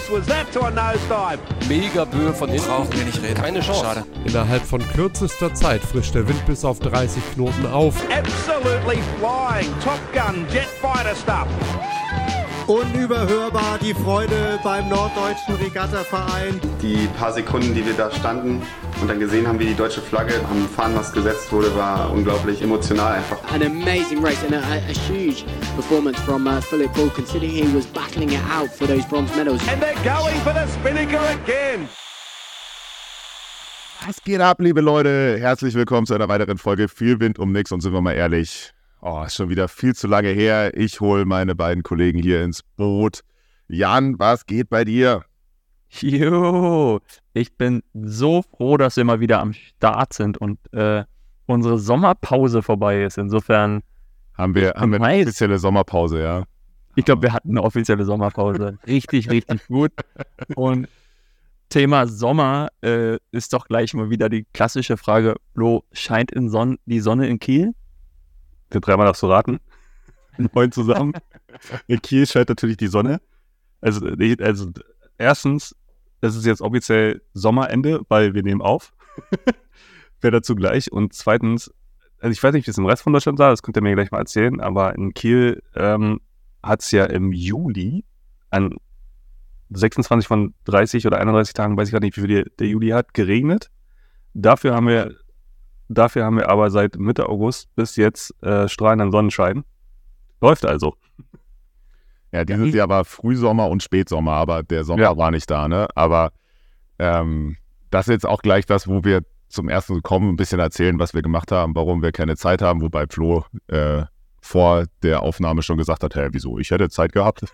close was that to a nosedive? Mega Böe von hinten. Brauchen wir nicht reden. Keine Chance. Schade. Innerhalb von kürzester Zeit frischt der Wind bis auf 30 Knoten auf. Absolutely flying. Top Gun, jet fighter stuff. Unüberhörbar die Freude beim Norddeutschen Regattaverein. Die paar Sekunden, die wir da standen und dann gesehen haben, wie die deutsche Flagge am Fahnenmast gesetzt wurde, war unglaublich emotional einfach. An amazing race and a, a, huge performance from uh, Philip Bull, considering he was battling it out for those bronze medals. And they're going for the Spinnaker again. Was geht ab, liebe Leute? Herzlich willkommen zu einer weiteren Folge Viel Wind um nix und sind wir mal ehrlich, oh, ist schon wieder viel zu lange her. Ich hole meine beiden Kollegen hier ins Boot. Jan, was geht bei dir? Jo, ich bin so froh, dass wir mal wieder am Start sind und äh, unsere Sommerpause vorbei ist. Insofern, Haben wir, haben wir eine offizielle Sommerpause, ja? ich glaube, wir hatten eine offizielle Sommerpause. Richtig, richtig gut. Und Thema Sommer äh, ist doch gleich mal wieder die klassische Frage: Flo, scheint in Son die Sonne in Kiel? Wir dreimal darfst du raten. Neun zusammen. In Kiel scheint natürlich die Sonne. Also, also erstens, es ist jetzt offiziell Sommerende, weil wir nehmen auf. Wer dazu gleich. Und zweitens, also ich weiß nicht, wie es im Rest von Deutschland war, das könnt ihr mir gleich mal erzählen, aber in Kiel ähm, hat es ja im Juli an 26 von 30 oder 31 Tagen, weiß ich gar nicht, wie viel der, der Juli hat, geregnet. Dafür haben wir, dafür haben wir aber seit Mitte August bis jetzt äh, strahlenden Sonnenschein. Läuft also. Ja, dieses Jahr war Frühsommer und Spätsommer, aber der Sommer Ja. war nicht da, ne? Aber ähm, das ist jetzt auch gleich das, wo wir zum ersten kommen, ein bisschen erzählen, was wir gemacht haben, warum wir keine Zeit haben, wobei Flo äh, vor der Aufnahme schon gesagt hat, hä, wieso, ich hätte Zeit gehabt.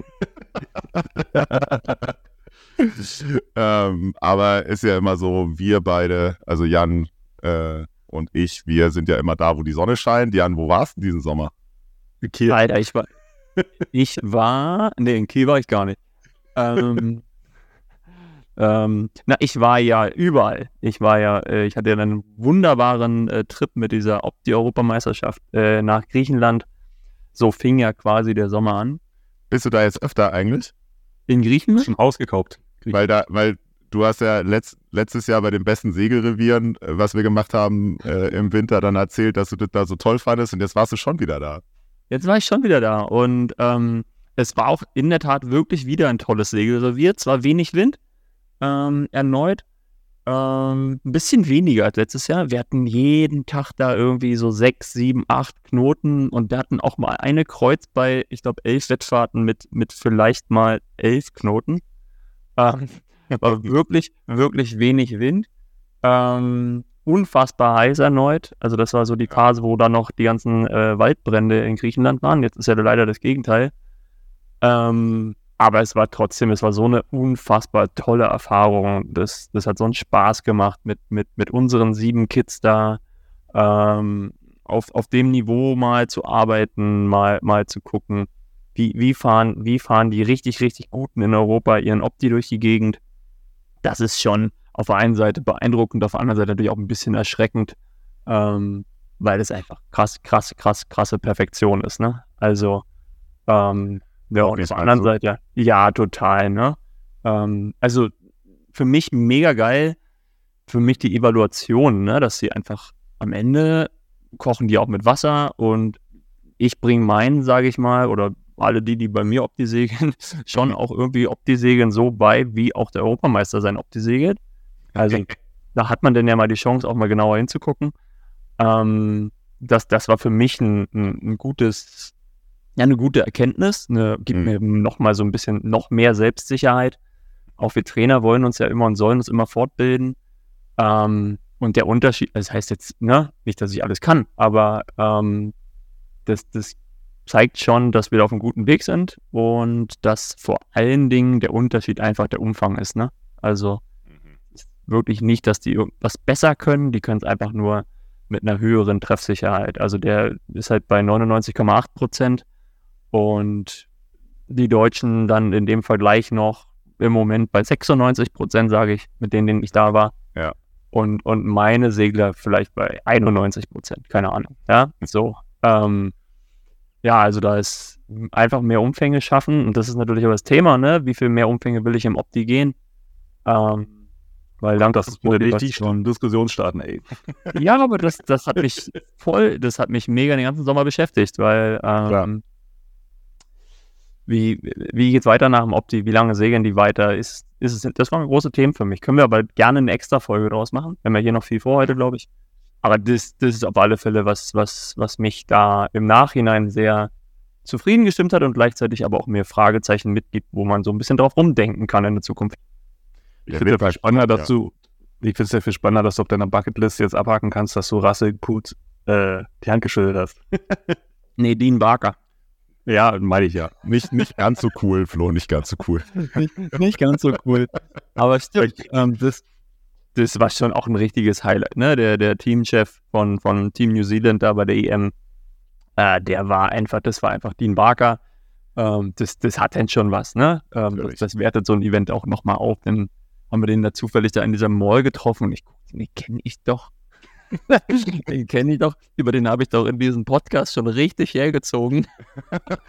ähm, aber ist ja immer so, wir beide, also Jan äh, und ich, wir sind ja immer da, wo die Sonne scheint. Jan, wo warst du diesen Sommer? Kiel. Alter, ich war. Ich war. Nee, in Kiel war ich gar nicht. Ähm, ähm, na, ich war ja überall. Ich war ja, äh, ich hatte ja einen wunderbaren äh, Trip mit dieser Opti-Europameisterschaft äh, nach Griechenland. So fing ja quasi der Sommer an. Bist du da jetzt öfter eigentlich? In Griechenland? Schon ausgekauft. Weil da, weil du hast ja letzt, letztes Jahr bei den besten Segelrevieren, äh, was wir gemacht haben äh, im Winter, dann erzählt, dass du das da so toll fandest und jetzt warst du schon wieder da. Jetzt war ich schon wieder da und ähm, es war auch in der Tat wirklich wieder ein tolles Segelrevier. Zwar wenig Wind, ähm, erneut, ähm, ein bisschen weniger als letztes Jahr. Wir hatten jeden Tag da irgendwie so sechs, sieben, acht Knoten und wir hatten auch mal eine Kreuz bei, ich glaube, elf Wettfahrten mit, mit vielleicht mal elf Knoten. Ähm, war wirklich, wirklich wenig Wind. Ähm, unfassbar heiß erneut. Also das war so die Phase, wo dann noch die ganzen äh, Waldbrände in Griechenland waren. Jetzt ist ja leider das Gegenteil. Ähm, aber es war trotzdem, es war so eine unfassbar tolle Erfahrung. Das, das hat so einen Spaß gemacht mit, mit, mit unseren sieben Kids da. Ähm, auf, auf dem Niveau mal zu arbeiten, mal, mal zu gucken, wie, wie, fahren, wie fahren die richtig, richtig Guten in Europa ihren Opti durch die Gegend. Das ist schon auf der einen Seite beeindruckend, auf der anderen Seite natürlich auch ein bisschen erschreckend, ähm, weil es einfach krass, krass, krass, krasse Perfektion ist, ne? Also, ähm, ja, und auf der anderen meinst Seite, ja, ja, total, ne? Ähm, also, für mich mega geil, für mich die Evaluation, ne? Dass sie einfach am Ende kochen die auch mit Wasser und ich bringe meinen, sage ich mal, oder alle die, die bei mir Opti segeln, schon auch irgendwie Opti segeln so bei, wie auch der Europameister sein Opti segelt. Also da hat man dann ja mal die Chance, auch mal genauer hinzugucken. Ähm, das, das war für mich ein, ein, ein gutes, ja, eine gute Erkenntnis, eine, gibt Mhm. mir noch mal so ein bisschen noch mehr Selbstsicherheit. Auch wir Trainer wollen uns ja immer und sollen uns immer fortbilden. Ähm, und der Unterschied, das heißt jetzt, ne, nicht, dass ich alles kann, aber ähm, das, das zeigt schon, dass wir da auf einem guten Weg sind und dass vor allen Dingen der Unterschied einfach der Umfang ist, ne? Also ist wirklich nicht, dass die irgendwas besser können, die können es einfach nur mit einer höheren Treffsicherheit. Also der ist halt bei 99,8 Prozent und die Deutschen dann in dem Vergleich noch im Moment bei 96 Prozent, sage ich, mit denen, denen ich da war. Ja. Und, und meine Segler vielleicht bei 91 Prozent, keine Ahnung. Ja, so. Ähm, ja, also da ist einfach mehr Umfänge schaffen und das ist natürlich auch das Thema, ne? Wie viel mehr Umfänge will ich im Opti gehen? Ähm, weil dann Das ist eine richtig Diskussion starten, ey. Ja, aber das, das hat mich voll, das hat mich mega den ganzen Sommer beschäftigt, weil ähm, wie, wie geht's weiter nach dem Opti? Wie lange segeln die weiter? Ist, ist es, das waren große Themen für mich. Können wir aber gerne eine extra Folge draus machen. Wir haben ja hier noch viel vor heute, glaube ich. Aber das, das ist auf alle Fälle was, was, was mich da im Nachhinein sehr zufrieden gestimmt hat und gleichzeitig aber auch mir Fragezeichen mitgibt, wo man so ein bisschen drauf rumdenken kann in der Zukunft. Ich finde wird ja spannender, dass ja. du, ich finde es ja viel spannender, dass du auf deiner Bucketlist jetzt abhaken kannst, dass du Rasse gut äh, die Hand geschüttelt hast. Nee, Dean Barker. Ja, meine ich ja. Nicht, nicht ganz so cool, Flo, nicht ganz so cool. nicht, nicht ganz so cool. Aber stimmt, ähm, das, das war schon auch ein richtiges Highlight, ne? Der, der Teamchef von, von Team New Zealand da bei der EM, äh, der war einfach, das war einfach Dean Barker. Ähm, das, das hat dann schon was, ne? Ähm, das, das wertet so ein Event auch nochmal auf. Dann haben wir den da zufällig da in dieser Mall getroffen und ich guckte, den kenne ich doch. den kenne ich doch. Über den habe ich doch in diesem Podcast schon richtig hergezogen.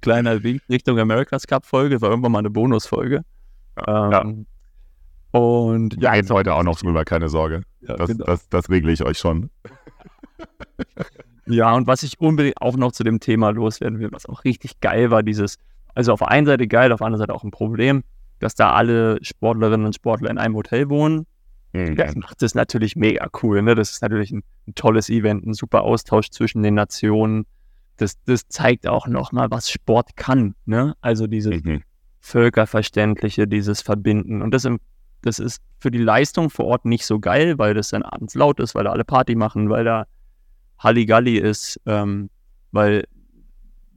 Kleiner Wink Richtung America's Cup Folge, war irgendwann mal eine Bonusfolge. Ähm, Und Ja, jetzt heute auch noch drüber, keine Sorge. Ja, Das, genau. das, das regle ich euch schon. Ja, und was ich unbedingt auch noch zu dem Thema loswerden will, was auch richtig geil war, dieses, also auf der einen Seite geil, auf der anderen Seite auch ein Problem, dass da alle Sportlerinnen und Sportler in einem Hotel wohnen. Das macht das natürlich mega cool, ne? Das ist natürlich ein, ein tolles Event, ein super Austausch zwischen den Nationen. Das, das zeigt auch nochmal, was Sport kann, ne? Also dieses Mhm. Völkerverständliche, dieses Verbinden. Und das, im, das ist für die Leistung vor Ort nicht so geil, weil das dann abends laut ist, weil da alle Party machen, weil da Halligalli ist, ähm, weil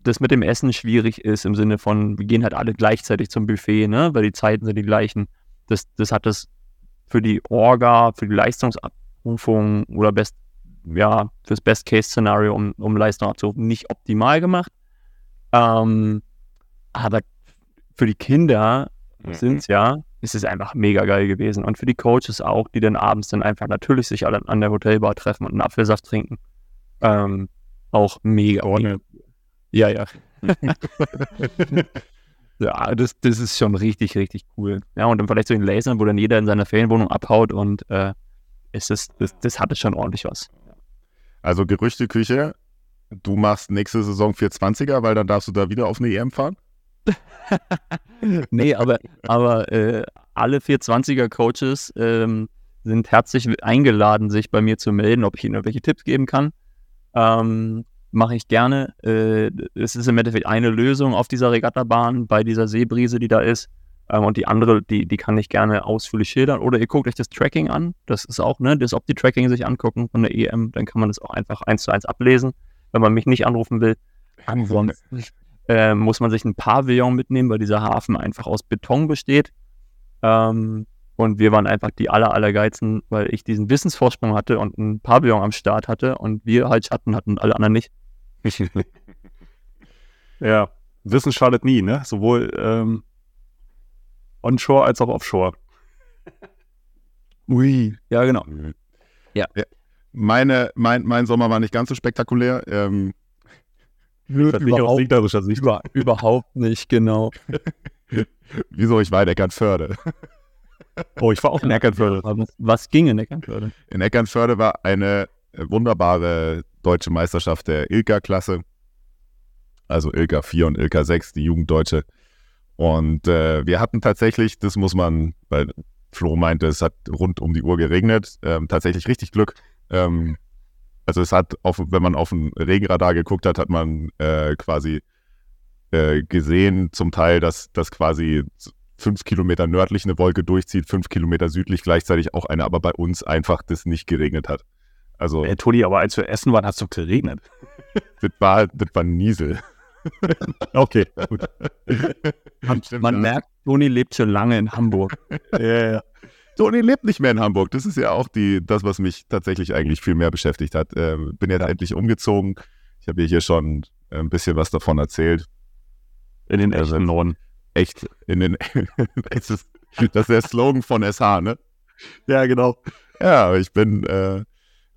das mit dem Essen schwierig ist im Sinne von, wir gehen halt alle gleichzeitig zum Buffet, ne? weil die Zeiten sind die gleichen. Das, das hat das für die Orga, für die Leistungsabrufung oder best, ja, fürs Best-Case-Szenario, um, um Leistung abzurufen, nicht optimal gemacht. Ähm, aber für die Kinder sind es ja, ist es einfach mega geil gewesen. Und für die Coaches auch, die dann abends dann einfach natürlich sich alle an der Hotelbar treffen und einen Apfelsaft trinken. Ähm, auch mega. Vorne. Ja, ja. ja, das, das ist schon richtig, richtig cool. Ja, und dann vielleicht so in Lasern, wo dann jeder in seiner Ferienwohnung abhaut und äh, ist das, das, das hatte schon ordentlich was. Also Gerüchteküche, du machst nächste Saison 420er, weil dann darfst du da wieder auf eine EM fahren? nee, aber, aber äh, alle 420er-Coaches ähm, sind herzlich eingeladen, sich bei mir zu melden, ob ich ihnen irgendwelche Tipps geben kann. Ähm, Mache ich gerne. Äh, es ist im Endeffekt eine Lösung auf dieser Regattabahn bei dieser Seebrise, die da ist. Ähm, und die andere, die, die kann ich gerne ausführlich schildern. Oder ihr guckt euch das Tracking an. Das ist auch, ne, das Opti-Tracking sich angucken von der EM. Dann kann man das auch einfach eins zu eins ablesen, wenn man mich nicht anrufen will. Ansonsten äh, muss man sich ein Pavillon mitnehmen, weil dieser Hafen einfach aus Beton besteht. Ähm, und wir waren einfach die aller, aller Geizten, weil ich diesen Wissensvorsprung hatte und ein Pavillon am Start hatte und wir halt Schatten hatten und alle anderen nicht. Ja, Wissen schadet nie, ne? Sowohl ähm, onshore als auch offshore. Ui. Ja, genau. Ja. Meine, mein, mein Sommer war nicht ganz so spektakulär. Ähm, Das nicht aus Sicht. Über, überhaupt nicht, genau. wieso? Ich war in Eckernförde. Oh, ich war auch in Eckernförde. Was ging in Eckernförde? In Eckernförde war eine äh, wunderbare deutsche Meisterschaft der Ilka-Klasse. Also Ilka 4 und Ilka 6, die Jugenddeutsche. Und äh, wir hatten tatsächlich, das muss man, weil Flo meinte, es hat rund um die Uhr geregnet, ähm, tatsächlich richtig Glück. Ähm, also es hat, auf, wenn man auf ein Regenradar geguckt hat, hat man äh, quasi äh, gesehen zum Teil, dass, dass quasi fünf Kilometer nördlich eine Wolke durchzieht, fünf Kilometer südlich gleichzeitig auch eine, aber bei uns einfach das nicht geregnet hat. Also Ey, Toni, aber als wir essen waren, hat es doch geregnet. das war, das war Niesel. Okay, gut. Man, man merkt, Toni lebt schon lange in Hamburg. Ja, ja. Toni lebt nicht mehr in Hamburg. Das ist ja auch die, das, was mich tatsächlich eigentlich viel mehr beschäftigt hat. Ähm, bin ja da endlich umgezogen. Ich habe hier schon ein bisschen was davon erzählt. In den Also- echten Norden. Echt in den. das, ist, das ist der Slogan von SH, ne? Ja, genau. Ja, ich bin, äh,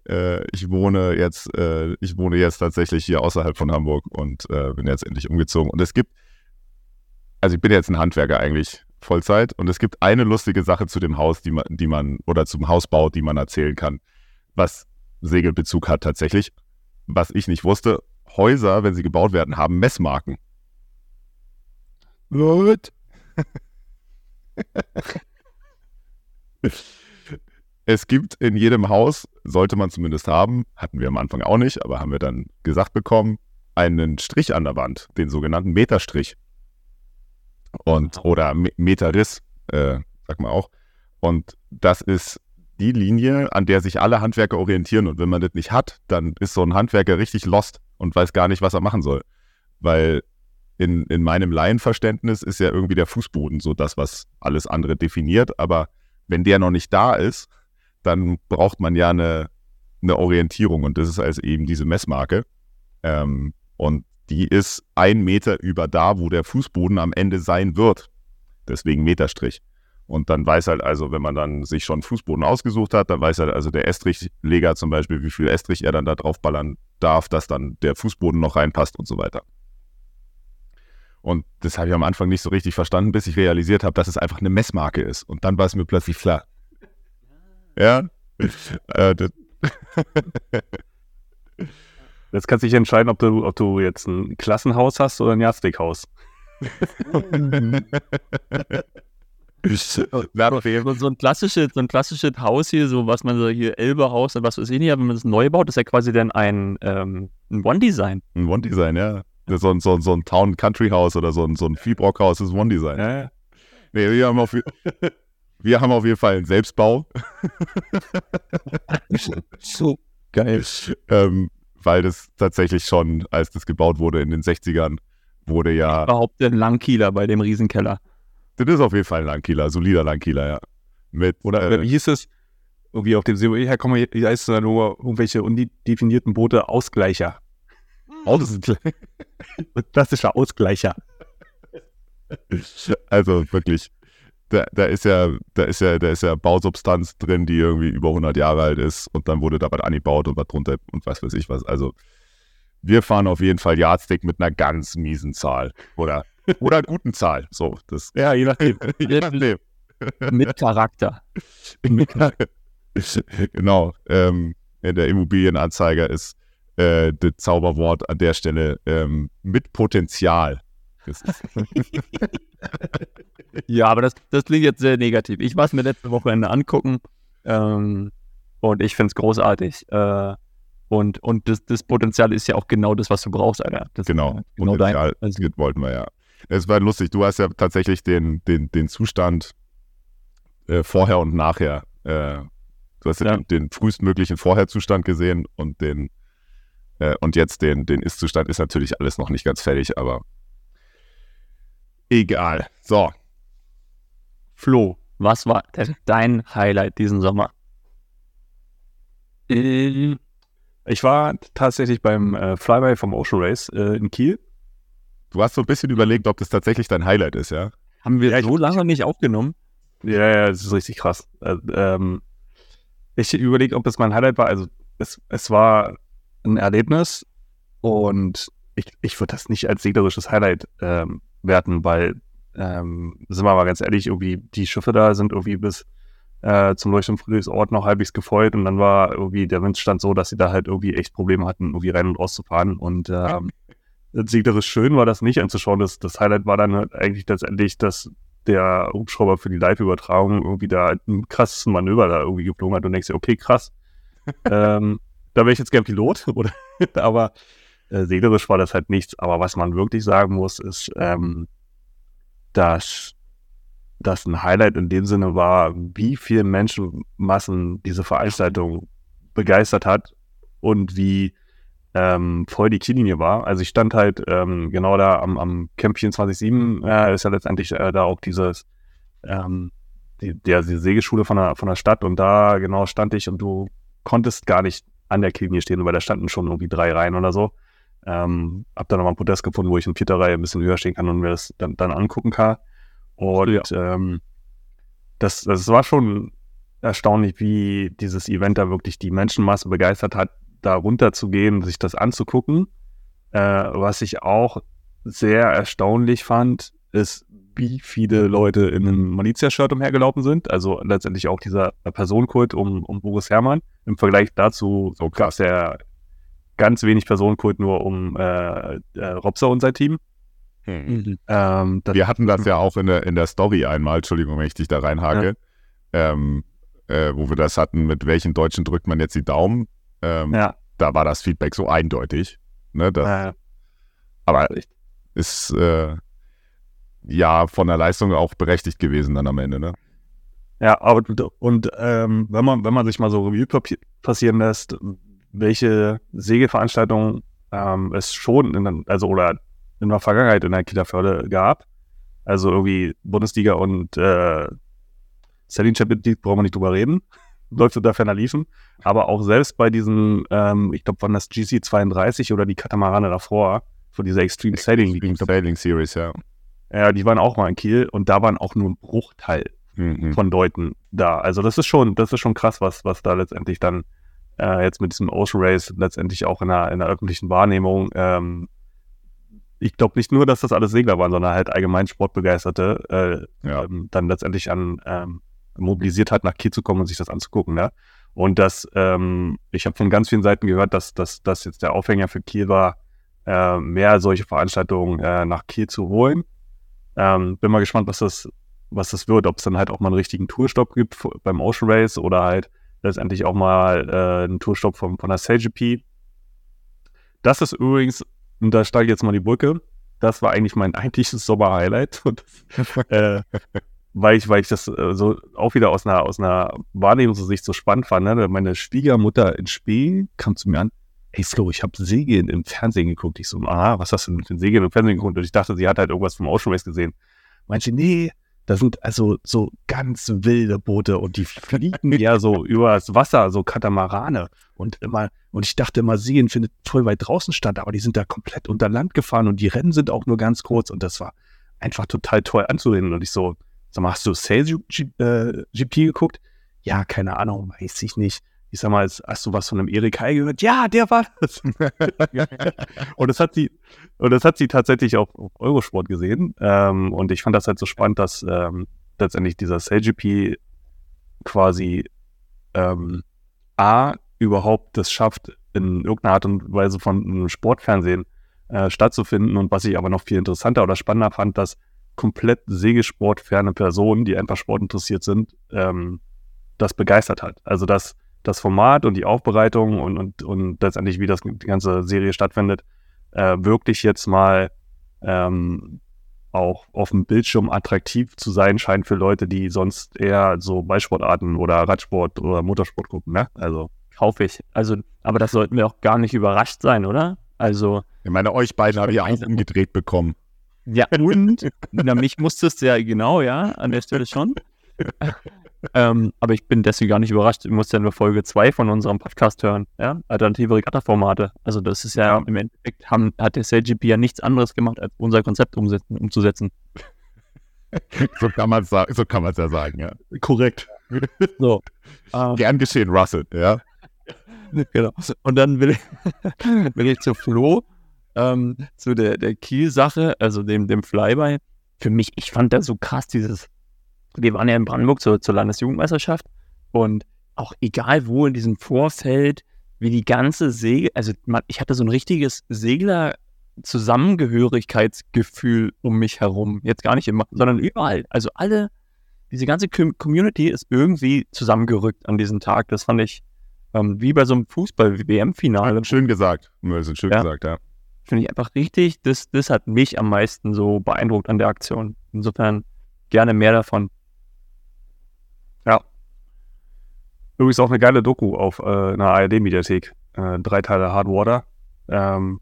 Äh, ich wohne jetzt, äh, ich wohne jetzt tatsächlich hier außerhalb von Hamburg und äh, bin jetzt endlich umgezogen. Und es gibt, also ich bin jetzt ein Handwerker eigentlich Vollzeit und es gibt eine lustige Sache zu dem Haus, die man, die man oder zum Hausbau, die man erzählen kann, was Segelbezug hat tatsächlich. Was ich nicht wusste, Häuser, wenn sie gebaut werden, haben Messmarken. What? es gibt in jedem Haus, sollte man zumindest haben, hatten wir am Anfang auch nicht, aber haben wir dann gesagt bekommen, einen Strich an der Wand, den sogenannten Meterstrich. Und, oder Me- Meterriss, äh, sagt man auch. Und das ist die Linie, an der sich alle Handwerker orientieren. Und wenn man das nicht hat, dann ist so ein Handwerker richtig lost und weiß gar nicht, was er machen soll. Weil in, in meinem Laienverständnis ist ja irgendwie der Fußboden so das, was alles andere definiert. Aber wenn der noch nicht da ist, dann braucht man ja eine, eine Orientierung. Und das ist also eben diese Messmarke. Ähm, und die ist ein Meter über da, wo der Fußboden am Ende sein wird. Deswegen Meterstrich. Und dann weiß halt also, wenn man dann sich schon Fußboden ausgesucht hat, dann weiß halt also der Estrichleger zum Beispiel, wie viel Estrich er dann da drauf ballern darf, dass dann der Fußboden noch reinpasst und so weiter. Und das habe ich am Anfang nicht so richtig verstanden, bis ich realisiert habe, dass es einfach eine Messmarke ist. Und dann war es mir plötzlich klar. Ja. äh, Jetzt kannst du dich entscheiden, ob du, ob du jetzt ein Klassenhaus hast oder ein. Na, doch, So, so, ein klassisches, so ein klassisches Haus hier, so was man so hier Elbe-Haus und was weiß ich nicht, aber wenn man das neu baut, ist ja quasi dann ein, ähm, ein One-Design. Ein One-Design, ja. So, ein- so, ein- so ein Town-Country-Haus oder so ein, so ein Viehbrockhaus ist One-Design. Ja, ja. Nee, wir haben auf, wir haben auf jeden Fall einen Selbstbau. So geil. ähm, weil das tatsächlich schon, als das gebaut wurde in den 60ern, wurde ja. Überhaupt ein Langkieler bei dem Riesenkeller. Das ist auf jeden Fall ein Langkieler, solider Langkieler, ja. Mit, Oder äh, wie hieß es? Irgendwie auf dem See, wo ich herkomme, hier heißt es dann nur irgendwelche undefinierten Boote Ausgleicher. Autos. Klassischer Ausgleicher. Also wirklich, da, da ist ja, da ist ja, da ist ja Bausubstanz drin, die irgendwie über 100 Jahre alt ist und dann wurde da was angebaut und was drunter und was weiß ich was. Also wir fahren auf jeden Fall Yardstick mit einer ganz miesen Zahl oder oder guten Zahl. So, das Ja, je nachdem. je nachdem. Mit Charakter. genau. Ähm, in der Immobilienanzeiger ist äh, das Zauberwort an der Stelle ähm, mit Potenzial. Ist, Ja, aber das, das klingt jetzt sehr negativ. Ich war es mir letzte Wochenende angucken ähm, und ich finde es großartig. Äh, und und das, das Potenzial ist ja auch genau das, was du brauchst, Alter. Das genau. ist genau dein. Potenzial, Also, das wollten wir ja. Es war lustig. Du hast ja tatsächlich den, den, den Zustand äh, vorher und nachher. Äh, du hast ja, Ja. Den, den frühestmöglichen Vorherzustand gesehen und den äh, und jetzt den, den Ist-Zustand ist natürlich alles noch nicht ganz fertig, aber egal. So, Flo, was war denn dein Highlight diesen Sommer? Ich war tatsächlich beim äh, Flyby vom Ocean Race äh, in Kiel. du hast so ein bisschen überlegt, ob das tatsächlich dein Highlight ist, ja? Haben wir Ja, so lange nicht aufgenommen? Ja, ja, das ist richtig krass. Äh, ähm, ich überlege, ob das mein Highlight war. Also es, es war ein Erlebnis und ich, ich würde das nicht als seglerisches Highlight ähm, werten, weil, ähm, sind wir mal ganz ehrlich, irgendwie die Schiffe da sind irgendwie bis äh, zum Leuchtturmfriedhofsort noch halbwegs gefeuert und dann war irgendwie der Windstand so, dass sie da halt irgendwie echt Probleme hatten, irgendwie rein und rauszufahren und ähm, seglerisch schön war das nicht anzuschauen. Das, das Highlight war dann halt eigentlich letztendlich, dass der Hubschrauber für die Live-Übertragung irgendwie da ein krasses Manöver da irgendwie geflogen hat und denkst dir, okay, krass. ähm, da wäre ich jetzt gern Pilot, oder? aber äh, seglerisch war das halt nichts. Aber was man wirklich sagen muss, ist, ähm, dass das ein Highlight in dem Sinne war, wie viele Menschenmassen diese Veranstaltung begeistert hat und wie ähm, voll die Kiellinie war. Also ich stand halt ähm, genau da am, am Camp 24-7, äh, ist ja letztendlich äh, da auch dieses, ähm, die, der, die Segelschule von der, von der Stadt und da genau stand ich und du konntest gar nicht an der Kiellinie stehen, weil da standen schon irgendwie drei Reihen oder so. Ähm, hab da nochmal ein Podest gefunden, wo ich in vierter Reihe ein bisschen höher stehen kann und mir das dann, dann angucken kann. Und ähm, das, das war schon erstaunlich, wie dieses Event da wirklich die Menschenmasse begeistert hat, da runterzugehen, sich das anzugucken. Äh, was ich auch sehr erstaunlich fand, ist, wie viele Leute in einem Malizia-Shirt umhergelaufen sind. Also letztendlich auch dieser Personenkult um, um Boris Herrmann. Im Vergleich dazu so gab es ja ganz wenig Personenkult nur um äh, äh, Robser und sein Team. Hm. Ähm, Wir hatten das ja auch in der, in der Story einmal, Entschuldigung, wenn ich dich da reinhake, ja. ähm, äh, wo wir das hatten, mit welchen Deutschen drückt man jetzt die Daumen. Ähm, ja. Da war das Feedback so eindeutig. Ne, das, ja. Aber ist äh, ja von der Leistung auch berechtigt gewesen dann am Ende, ne? Ja, aber und ähm, wenn man, wenn man sich mal so Revue passieren lässt, welche Segelveranstaltungen ähm, es schon in, also oder in der Vergangenheit in der Kieler gab. Also irgendwie Bundesliga und äh, Selling Champions League brauchen wir nicht drüber reden. Läuft unter ferner liefen. Aber auch selbst bei diesen, ähm, ich glaube, waren das GC 32 oder die Katamarane davor, von dieser Extreme Sailing Extreme Sailing Series, ja. Ja, die waren auch mal in Kiel und da waren auch nur ein Bruchteil mhm. von Leuten da. Also das ist schon, das ist schon krass, was, was da letztendlich dann äh, jetzt mit diesem Ocean Race letztendlich auch in der, in der öffentlichen Wahrnehmung ähm, ich glaube nicht nur, dass das alles Segler waren, sondern halt allgemein Sportbegeisterte äh, ja. ähm, dann letztendlich an ähm, mobilisiert hat, nach Kiel zu kommen und sich das anzugucken. Ne? Und das, ähm, ich habe von ganz vielen Seiten gehört, dass das jetzt der Aufhänger für Kiel war, äh, mehr solche Veranstaltungen äh, nach Kiel zu holen. Ähm, bin mal gespannt, was das, was das wird, ob es dann halt auch mal einen richtigen Tourstopp gibt beim Ocean Race oder halt letztendlich auch mal äh, einen Tourstopp von, von der SageP. Das ist übrigens und da steige ich jetzt mal die Brücke. Das war eigentlich mein eigentliches Sommer-Highlight. äh, weil ich, weil ich das äh, so auch wieder aus einer, aus einer Wahrnehmungssicht so spannend fand. Ne? Meine Schwiegermutter in Spee kam zu mir an, hey Flo, ich habe Segeln im Fernsehen geguckt. Ich so, aha, was hast du mit den Segeln im Fernsehen geguckt? Und ich dachte, sie hat halt irgendwas vom Ocean Race gesehen. Meinte, nee, da sind also so ganz wilde Boote und die fliegen ja so übers Wasser, so Katamarane. Und immer, und ich dachte immer, Seen findet voll weit draußen statt, aber die sind da komplett unter Land gefahren und die Rennen sind auch nur ganz kurz und das war einfach total toll anzusehen. Und ich so, sag mal, hast du Sales äh, GP geguckt? Ja, keine Ahnung, weiß ich nicht ich sag mal, hast du was von einem Erik Heil gehört? Ja, der war das. und das hat sie, und das hat sie tatsächlich auch auf Eurosport gesehen. Ähm, und ich fand das halt so spannend, dass ähm, letztendlich dieser CGP quasi ähm, A überhaupt das schafft, in irgendeiner Art und Weise von einem Sportfernsehen äh, stattzufinden. Und was ich aber noch viel interessanter oder spannender fand, dass komplett segelsportferne Personen, die einfach sportinteressiert sind, ähm, das begeistert hat. Also dass das Format und die Aufbereitung und, und, und letztendlich, wie das die ganze Serie stattfindet, äh, wirklich jetzt mal ähm, auch auf dem Bildschirm attraktiv zu sein scheint für Leute, die sonst eher so Ballsportarten oder Radsport oder Motorsport gucken, ne? Also. Hoffe ich. Also, aber das sollten wir auch gar nicht überrascht sein, oder? Also. Ich meine, euch beiden habe ich auch umgedreht bekommen. Ja, und? na, mich musstest du ja, genau, ja, an der Stelle schon ähm, aber ich bin deswegen gar nicht überrascht. Ich muss ja nur Folge 2 von unserem Podcast hören. Ja? Alternative Regatta-Formate. Also, das ist ja, ja, im Endeffekt, haben, hat der CGP ja nichts anderes gemacht, als unser Konzept umsetzen, umzusetzen. so kann man es so ja sagen, ja. Korrekt. So. Uh, Gern geschehen, Russell, ja. genau. Und dann will ich, will ich zu Flo, ähm, zu der, der Kiel-Sache, also dem, dem Flyby. Für mich, ich fand das so krass, dieses wir waren ja in Brandenburg zur, zur Landesjugendmeisterschaft und auch egal wo in diesem Vorfeld, wie die ganze Segel, also man, ich hatte so ein richtiges Segler-Zusammengehörigkeitsgefühl um mich herum. Jetzt gar nicht immer, sondern überall. Also alle, diese ganze Community ist irgendwie zusammengerückt an diesem Tag. Das fand ich ähm, wie bei so einem Fußball-WM-Finale. Schön gesagt. Schön ja. gesagt, ja. Finde ich einfach richtig. Das, das hat mich am meisten so beeindruckt an der Aktion. Insofern gerne mehr davon. Ja. Übrigens auch eine geile Doku auf äh, einer ARD-Mediathek. Äh, drei Teile Hard Water. Ähm,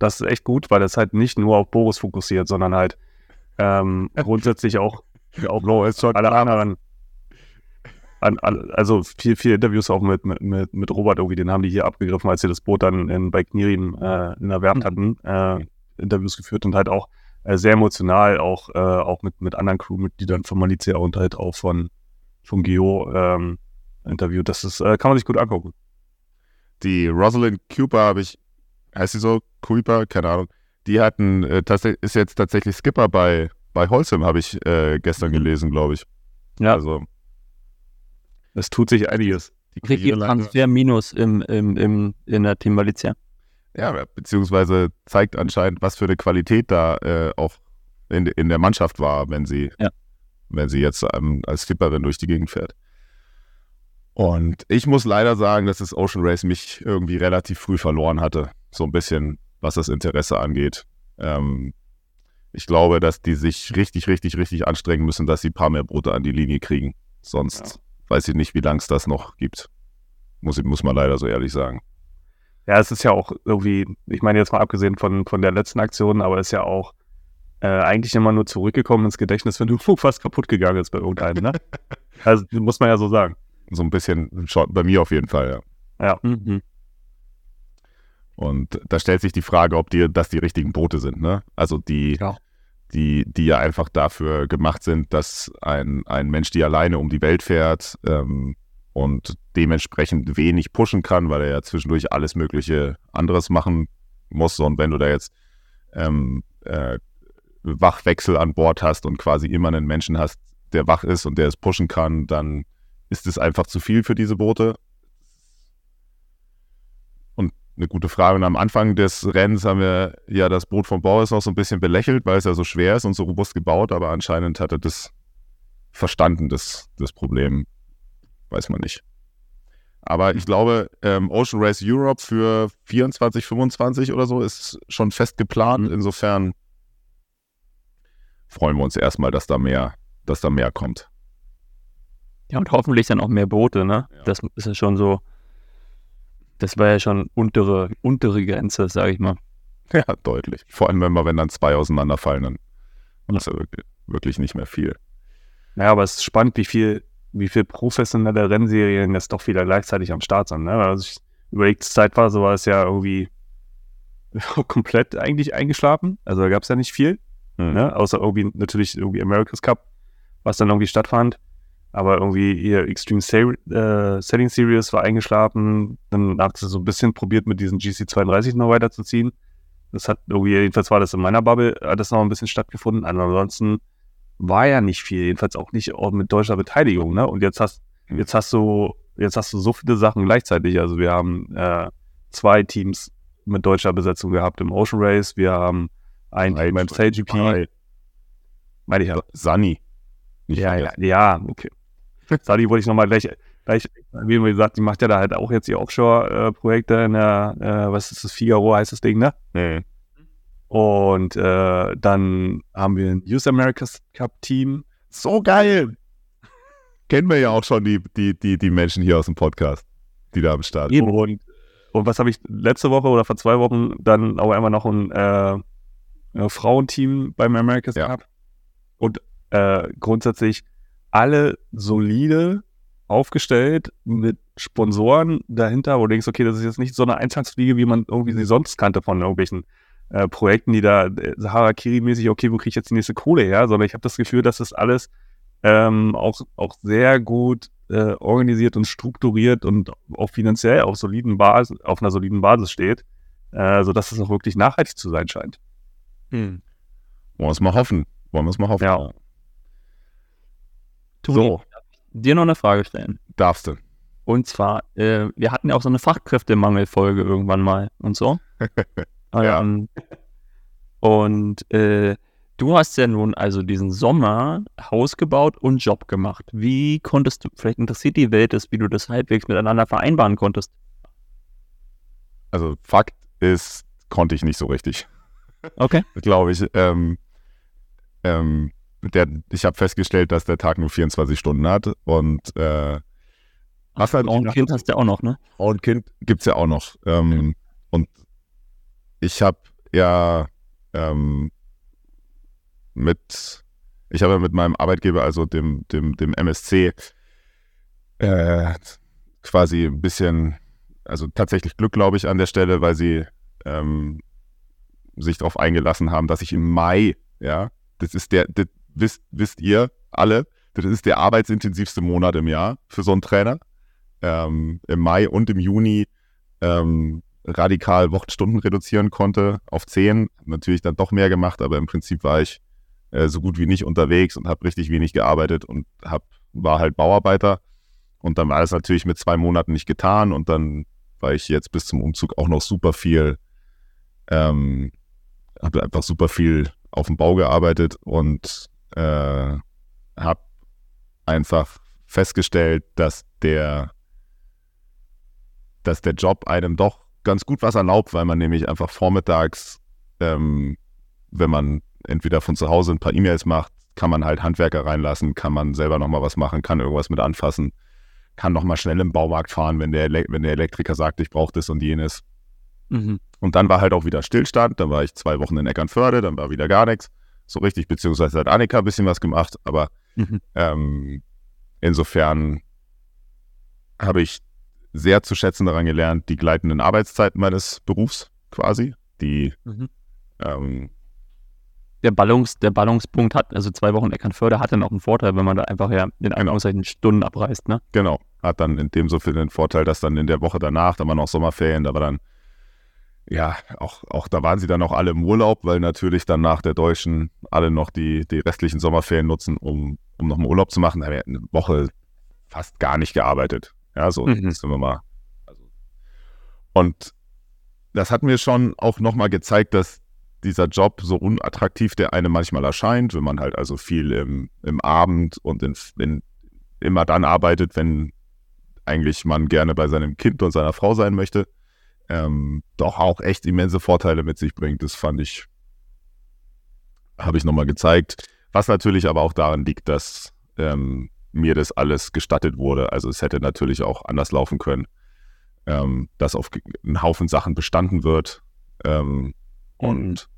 das ist echt gut, weil das halt nicht nur auf Boris fokussiert, sondern halt ähm, grundsätzlich auch, auch no, alle anderen. An, an, also viel, viel Interviews auch mit, mit, mit Robert irgendwie, den haben die hier abgegriffen, als sie das Boot dann in, bei Knirin äh, in der Werft hatten, äh, Interviews geführt und halt auch äh, sehr emotional, auch, äh, auch mit, mit anderen Crewmitgliedern von Malizia und halt auch von, von Geo, ähm, interviewt. Das ist, äh, kann man sich gut angucken. Die Rosalind Cooper habe ich, heißt sie so? Cooper? Keine Ahnung. Die hatten, äh, ist jetzt tatsächlich Skipper bei, bei Holcim, habe ich äh, gestern gelesen, glaube ich. Ja. Also, Es tut sich einiges. die Richtig Karriereleiter- Transfer minus im, im, im, in der Team Valencia. Ja, beziehungsweise zeigt anscheinend, was für eine Qualität da äh, auch in, in der Mannschaft war, wenn sie, Ja. wenn sie jetzt ähm, als Skipperin durch die Gegend fährt. Und ich muss leider sagen, dass das Ocean Race mich irgendwie relativ früh verloren hatte. So ein bisschen, was das Interesse angeht. Ähm, ich glaube, dass die sich richtig, richtig, richtig anstrengen müssen, dass sie ein paar mehr Brote an die Linie kriegen. Sonst weiß ich nicht, wie lange es das noch gibt. Muss, muss man leider so ehrlich sagen. Ja, es ist ja auch irgendwie, ich meine jetzt mal abgesehen von, von der letzten Aktion, aber es ist ja auch äh, eigentlich immer nur zurückgekommen ins Gedächtnis, wenn du fast kaputt gegangen ist bei irgendeinem, ne? Also muss man ja so sagen. So ein bisschen, schon bei mir auf jeden Fall, ja. Mhm. Und da stellt sich die Frage, ob die, das die richtigen Boote sind, ne? Also die, Ja. die, die ja einfach dafür gemacht sind, dass ein, ein Mensch, die alleine um die Welt fährt ähm, und dementsprechend wenig pushen kann, weil er ja zwischendurch alles mögliche anderes machen muss. Und wenn du da jetzt ähm, äh, Wachwechsel an Bord hast und quasi immer einen Menschen hast, der wach ist und der es pushen kann, dann ist es einfach zu viel für diese Boote. Und eine gute Frage. Und am Anfang des Rennens haben wir ja das Boot von Boris noch so ein bisschen belächelt, weil es ja so schwer ist und so robust gebaut, aber anscheinend hat er das verstanden, das, das Problem. Weiß man nicht. Aber ich glaube, ähm, Ocean Race Europe für 24, 25 oder so ist schon fest geplant. Insofern freuen wir uns erstmal, dass da mehr, dass da mehr kommt. Ja, und hoffentlich dann auch mehr Boote, ne? Ja. Das ist ja schon so, das war ja schon untere, untere Grenze, sage ich mal. Ja, deutlich. Vor allem, wenn wir, wenn dann zwei auseinanderfallen, dann ist ja wirklich, wirklich nicht mehr viel. Naja, aber es ist spannend, wie viel, wie viel professionelle Rennserien jetzt doch wieder gleichzeitig am Start sind. Ne? Also ich überlege, Zeitphase war es ja irgendwie komplett eigentlich eingeschlafen. Also da gab es ja nicht viel. Hm. Ne? Außer irgendwie natürlich irgendwie America's Cup, was dann irgendwie stattfand. Aber irgendwie ihr Extreme Sail, äh, Sailing Series war eingeschlafen. Dann hat sie so ein bisschen probiert, mit diesen GC32 noch weiterzuziehen. Das hat irgendwie, jedenfalls war das in meiner Bubble, hat das noch ein bisschen stattgefunden. Aber ansonsten war ja nicht viel, jedenfalls auch nicht auch mit deutscher Beteiligung. Ne? Und jetzt hast, jetzt hast du, jetzt hast du so viele Sachen gleichzeitig. Also wir haben äh, zwei Teams mit deutscher Besetzung gehabt im Ocean Race. Wir haben ein Team beim SailGP. Meine ich ja. Sani. Nicht Ja, ja, ja, okay. Sadi wollte ich nochmal gleich, gleich, wie man gesagt, die macht ja da halt auch jetzt die Offshore-Projekte in der, äh, was ist das, Figaro heißt das Ding, ne? Nee. Und äh, dann haben wir ein Youth America's Cup Team. So geil. Kennen wir ja auch schon die, die, die, die Menschen hier aus dem Podcast, die da am Start sind. Und, und was habe ich letzte Woche oder vor zwei Wochen dann auch einmal noch ein äh, äh, Frauenteam beim America's Ja. Cup. Und äh, grundsätzlich alle solide aufgestellt mit Sponsoren dahinter, wo du denkst, okay, das ist jetzt nicht so eine Eintagsfliege, wie man irgendwie sie sonst kannte von irgendwelchen äh, Projekten, die da äh, Sahara-Kiri-mäßig, okay, wo kriege ich jetzt die nächste Kohle her, sondern ich habe das Gefühl, dass das alles ähm, auch, auch sehr gut äh, organisiert und strukturiert und auch finanziell auf soliden Basis, auf einer soliden Basis steht, äh, sodass es auch wirklich nachhaltig zu sein scheint. Wollen wir es mal hoffen. Wollen wir es mal hoffen. Ja. Toni, So, dir noch eine Frage stellen. darfst du. Und zwar, äh, wir hatten ja auch so eine Fachkräftemangelfolge irgendwann mal und so. Ja. Ähm, und äh, du hast ja nun also diesen Sommer Haus gebaut und Job gemacht. Wie konntest du, vielleicht interessiert die Welt es, wie du das halbwegs miteinander vereinbaren konntest. Also Fakt ist, konnte ich nicht so richtig. Okay. glaube ich. Ähm, ähm, der, ich habe festgestellt, dass der Tag nur 24 Stunden hat und äh, was halt Frau und Kind hast du ja auch noch, ne? Frau und Kind gibt es ja auch noch. Ähm, und ich habe ja ähm, mit, ich habe ja mit meinem Arbeitgeber, also dem, dem, dem MSC, äh, quasi ein bisschen, also tatsächlich Glück, glaube ich, an der Stelle, weil sie ähm, sich darauf eingelassen haben, dass ich im Mai, ja, das ist der, das wisst, wisst ihr alle, das ist der arbeitsintensivste Monat im Jahr für so einen Trainer. ähm, im Mai und im Juni ähm, radikal Wochenstunden reduzieren konnte auf 10. Natürlich dann doch mehr gemacht, aber im Prinzip war ich äh, so gut wie nicht unterwegs und habe richtig wenig gearbeitet und hab, war halt Bauarbeiter. Und dann war das natürlich mit zwei Monaten nicht getan und dann war ich jetzt bis zum Umzug auch noch super viel, ähm, habe einfach super viel auf dem Bau gearbeitet und äh, habe einfach festgestellt, dass der, dass der Job einem doch ganz gut was erlaubt, weil man nämlich einfach vormittags, ähm, wenn man entweder von zu Hause ein paar E-Mails macht, kann man halt Handwerker reinlassen, kann man selber nochmal was machen, kann irgendwas mit anfassen, kann nochmal schnell im Baumarkt fahren, wenn der, Ele wenn der Elektriker sagt, ich brauche das und jenes. Mhm. Und dann war halt auch wieder Stillstand, dann war ich zwei Wochen in Eckernförde, dann war wieder gar nichts, so richtig, beziehungsweise hat Annika ein bisschen was gemacht, aber Mhm. ähm, insofern habe ich sehr zu schätzen daran gelernt, die gleitenden Arbeitszeiten meines Berufs quasi, die Mhm. ähm, Der, Ballungs, der Ballungspunkt hat, also zwei Wochen Eckernförde hat dann auch einen Vorteil, wenn man da einfach ja in Anführungszeichen Stunden abreißt, ne? Genau. Hat dann in dem so viel den Vorteil, dass dann in der Woche danach, da waren noch Sommerferien, da war dann, ja, auch, auch da waren sie dann auch alle im Urlaub, weil natürlich dann nach der Deutschen alle noch die, die restlichen Sommerferien nutzen, um, um noch einen Urlaub zu machen. Da haben wir eine Woche fast gar nicht gearbeitet. Ja, so Mhm. sind wir mal. Also. Und das hat mir schon auch nochmal gezeigt, dass dieser Job so unattraktiv der einem manchmal erscheint, wenn man halt also viel im, im Abend und in, in, immer dann arbeitet, wenn eigentlich man gerne bei seinem Kind und seiner Frau sein möchte, ähm, doch auch echt immense Vorteile mit sich bringt. Das fand ich, habe ich nochmal gezeigt. Was natürlich aber auch daran liegt, dass ähm, mir das alles gestattet wurde. Also es hätte natürlich auch anders laufen können, ähm, dass auf einen Haufen Sachen bestanden wird. Ähm, und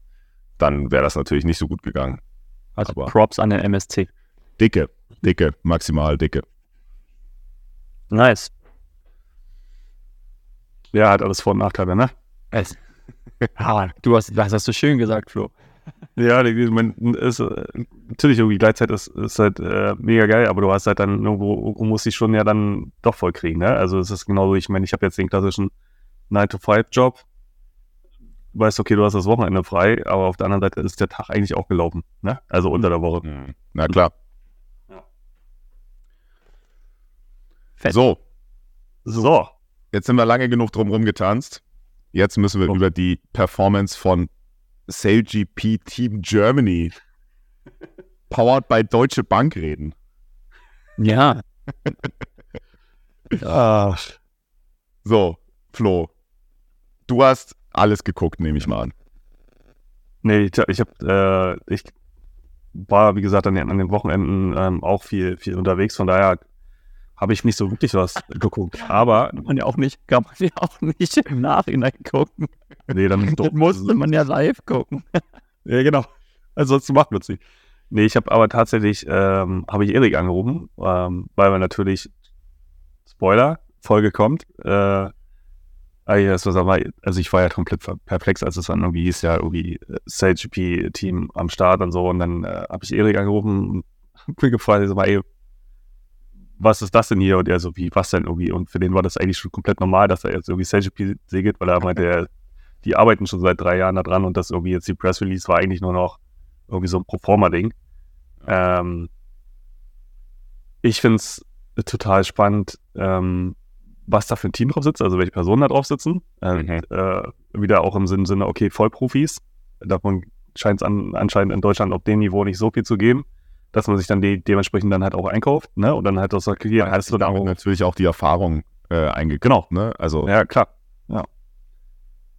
dann wäre das natürlich nicht so gut gegangen. Also Aber- Props an den MSC. Dicke, dicke, maximal dicke. Nice. Ja, hat alles Vor- und Nachteile, ne? Es. Ah, du hast, das hast du schön gesagt, Flo. Ja, die- man ist, äh, natürlich irgendwie Gleitzeit ist, ist halt äh, mega geil, aber du hast halt dann irgendwo, irgendwo musst dich schon ja dann doch voll kriegen, ne? Also es ist genauso, ich meine, ich habe jetzt den klassischen 9-to-5-Job. Weißt, okay, du hast das Wochenende frei, aber auf der anderen Seite ist der Tag eigentlich auch gelaufen, ne? Also unter der Woche. Na klar. Fett. So, So, jetzt sind wir lange genug drum rumgetanzt. Jetzt müssen wir Oh. über die Performance von SailGP Team Germany, powered by Deutsche Bank, reden. Ja. Ach, So, Flo, du hast alles geguckt, nehme ich mal an. Nee, ich, ich habe, äh, ich war, wie gesagt, an den, an den Wochenenden ähm, auch viel, viel unterwegs, von daher habe ich nicht so wirklich was geguckt. Aber, Kann man ja auch nicht, kann man ja auch nicht im Nachhinein gucken. nee, dann Das musste man ja live gucken. Ja, genau. Ansonsten macht man es nicht. Nee, ich habe aber tatsächlich, ähm, habe ich Erik angerufen, ähm, weil wir natürlich, Spoiler, Folge kommt. Äh, ah, also ich war ja komplett perplex, als es dann irgendwie hieß, ja, irgendwie äh, SailGP-Team am Start und so. Und dann äh, habe ich Erik angerufen und bin gefragt, so, mal, ey, was ist das denn hier? Und er so, wie, was denn irgendwie? Und für den war das eigentlich schon komplett normal, dass er jetzt irgendwie SailGP segelt, weil er meinte, er, die arbeiten schon seit drei Jahren da dran und das irgendwie jetzt die Press Release war eigentlich nur noch irgendwie so ein Proforma-Ding. Ähm, ich finde es total spannend, ähm, was da für ein Team drauf sitzt, also welche Personen da drauf sitzen. Ähm, Mhm. äh, wieder auch im Sinne, Sinne, okay, Vollprofis. Davon scheint es an, anscheinend in Deutschland auf dem Niveau nicht so viel zu geben, dass man sich dann die, dementsprechend dann halt auch einkauft, ne? Und dann halt auch sagt, hier, hast du da auch natürlich auch die Erfahrung äh, eingekauft, Genau. ne? Also, ja, klar. Ja.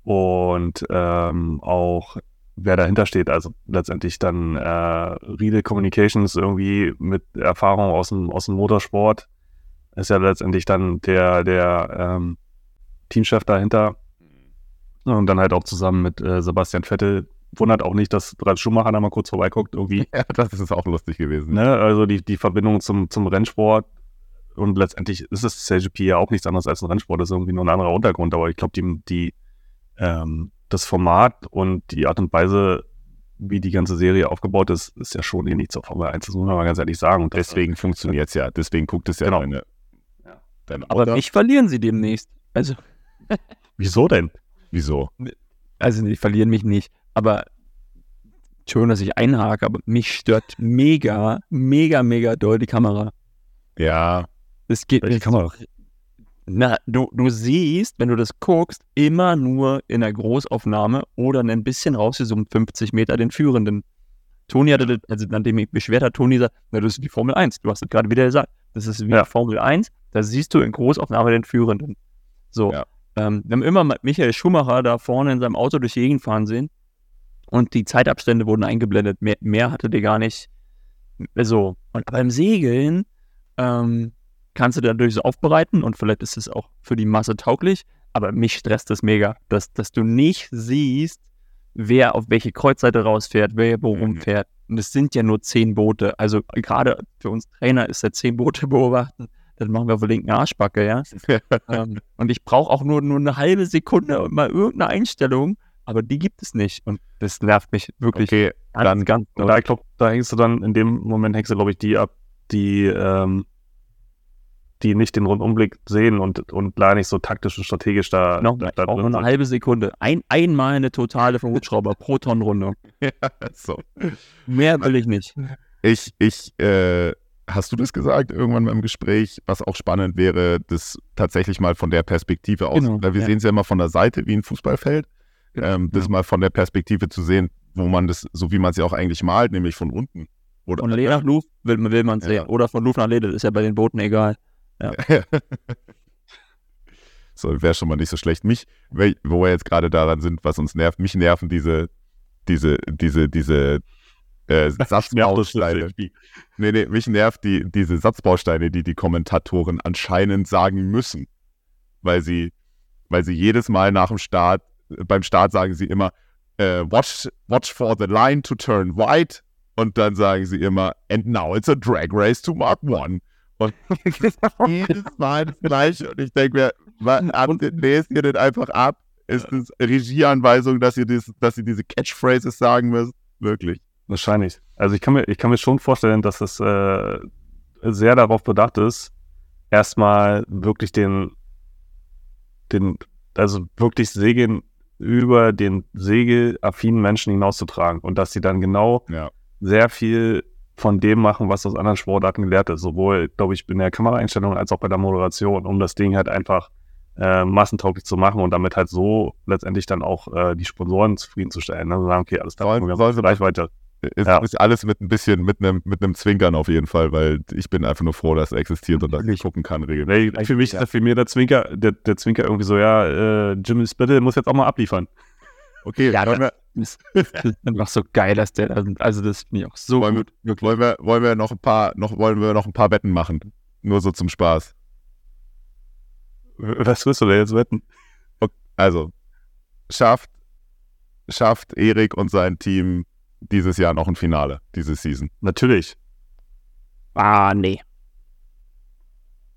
Und ähm, auch wer dahinter steht, also letztendlich dann äh, Riedel Communications irgendwie mit Erfahrung aus dem, aus dem Motorsport, ist ja letztendlich dann der, der ähm, Teamchef dahinter. Und dann halt auch zusammen mit äh, Sebastian Vettel. Wundert auch nicht, dass Ralf Schumacher da mal kurz vorbeiguckt, irgendwie. ja, das ist auch lustig gewesen. Ne? Also die, die Verbindung zum, zum Rennsport. Und letztendlich ist es CGP ja auch nichts anderes als ein Rennsport, das ist irgendwie nur ein anderer Untergrund. Aber ich glaube, die, die, ähm, das Format und die Art und Weise, wie die ganze Serie aufgebaut ist, ist ja schon ähnlich zur Formel 1, das muss man mal ganz ehrlich sagen. Und Deswegen funktioniert es ja. Deswegen guckt es ja Genau. eine Deine Aber mich verlieren sie demnächst. Also, Wieso denn? Wieso? also die verlieren mich nicht. Aber schön, dass ich einhake, aber mich stört mega, mega, mega doll die Kamera. Ja, Es geht Welche mir Kamera? Na, du, du siehst, wenn du das guckst, immer nur in der Großaufnahme oder ein bisschen rausgezoomt, 50 Meter den Führenden. Toni hatte, das, also nachdem ich beschwert hat, Toni sagt, na, das ist die Formel 1. Du hast es gerade wieder gesagt. Das ist wie Ja. Formel 1. Da siehst du in Großaufnahme den Führenden. So. Ja. Ähm, wir haben immer Michael Schumacher da vorne in seinem Auto durch die Gegend fahren sehen. Und die Zeitabstände wurden eingeblendet. Mehr, mehr hatte der gar nicht. So. Und beim Segeln ähm, kannst du dadurch so aufbereiten und vielleicht ist es auch für die Masse tauglich, aber mich stresst das mega, dass, dass du nicht siehst, wer auf welche Kreuzseite rausfährt, wer wo Mhm. rumfährt. Und es sind ja nur zehn Boote. Also gerade für uns Trainer ist ja zehn Boote beobachten. Das machen wir auf der linken Arschbacke, ja. ähm, und ich brauche auch nur, nur eine halbe Sekunde und mal irgendeine Einstellung, aber die gibt es nicht. Und das nervt mich wirklich okay, ganz, dann ganz Und da, ich glaub, da hängst du dann, in dem Moment hängst du, glaube ich, die ab, die, ähm, die nicht den Rundumblick sehen und, und leider nicht so taktisch und strategisch da, Noch, da, da brauche nur eine sind. halbe Sekunde. Ein, einmal eine totale vom Hubschrauber pro Tonnenrunde. so. Mehr will ich nicht. Ich, ich, äh, hast du das gesagt irgendwann beim Gespräch, was auch spannend wäre, das tatsächlich mal von der Perspektive aus, Genau, weil wir ja. sehen es ja immer von der Seite wie ein Fußballfeld, Genau, ähm, das ja. mal von der Perspektive zu sehen, wo man das, so wie man es ja auch eigentlich malt, nämlich von unten. Oder, Von Leh nach Louvre will, will man sehen. Ja. Oder von Louvre nach Leh, das ist ja bei den Booten egal. so wäre schon mal nicht so schlecht. Mich, wo wir jetzt gerade daran sind, was uns nervt, mich nerven diese, diese, diese, diese äh, Satzbausteine. Nee, nee, mich nervt die, diese Satzbausteine, die die Kommentatoren anscheinend sagen müssen. Weil sie, weil sie jedes Mal nach dem Start, beim Start sagen sie immer, äh, watch, watch for the line to turn right. Und dann sagen sie immer, and now it's a drag race to Mark One. Und jedes Mal das Gleiche. Und ich denke mir, lest ihr den einfach ab? Ist es Regieanweisung, dass ihr, dies, dass ihr diese Catchphrases sagen müsst? Wirklich. Wahrscheinlich. Also ich kann mir, ich kann mir schon vorstellen, dass es äh, sehr darauf bedacht ist, erstmal wirklich den, den, also wirklich Segeln über den segelaffinen Menschen hinauszutragen und dass sie dann genau Ja. sehr viel von dem machen, was aus anderen Sportarten gelehrt ist, sowohl, glaube ich, in der Kameraeinstellung als auch bei der Moderation, um das Ding halt einfach äh, massentauglich zu machen und damit halt so letztendlich dann auch äh, die Sponsoren zufriedenzustellen. Also sagen, okay, alles klar, Sollen- wir haben sollen Ist, Ja. ist alles mit ein bisschen, mit einem, mit einem Zwinkern auf jeden Fall, weil ich bin einfach nur froh, dass es existiert und dass ich gucken kann regelmäßig. Nee, für mich ist das für mir der Zwinker, der, der Zwinker irgendwie so, ja, äh, Jimmy Spittle muss jetzt auch mal abliefern. Okay, Ja, wollen, wir, Das ist einfach so geil, dass der da, also das finde ich auch so wollen, wir, gut. Wirklich. wollen, wir, wollen wir noch ein paar, noch, wollen wir noch ein paar Wetten machen? Nur so zum Spaß. Was willst du denn jetzt wetten? Also, schafft, schafft Erik und sein Team dieses Jahr noch ein Finale, diese Season? Natürlich. Ah, nee.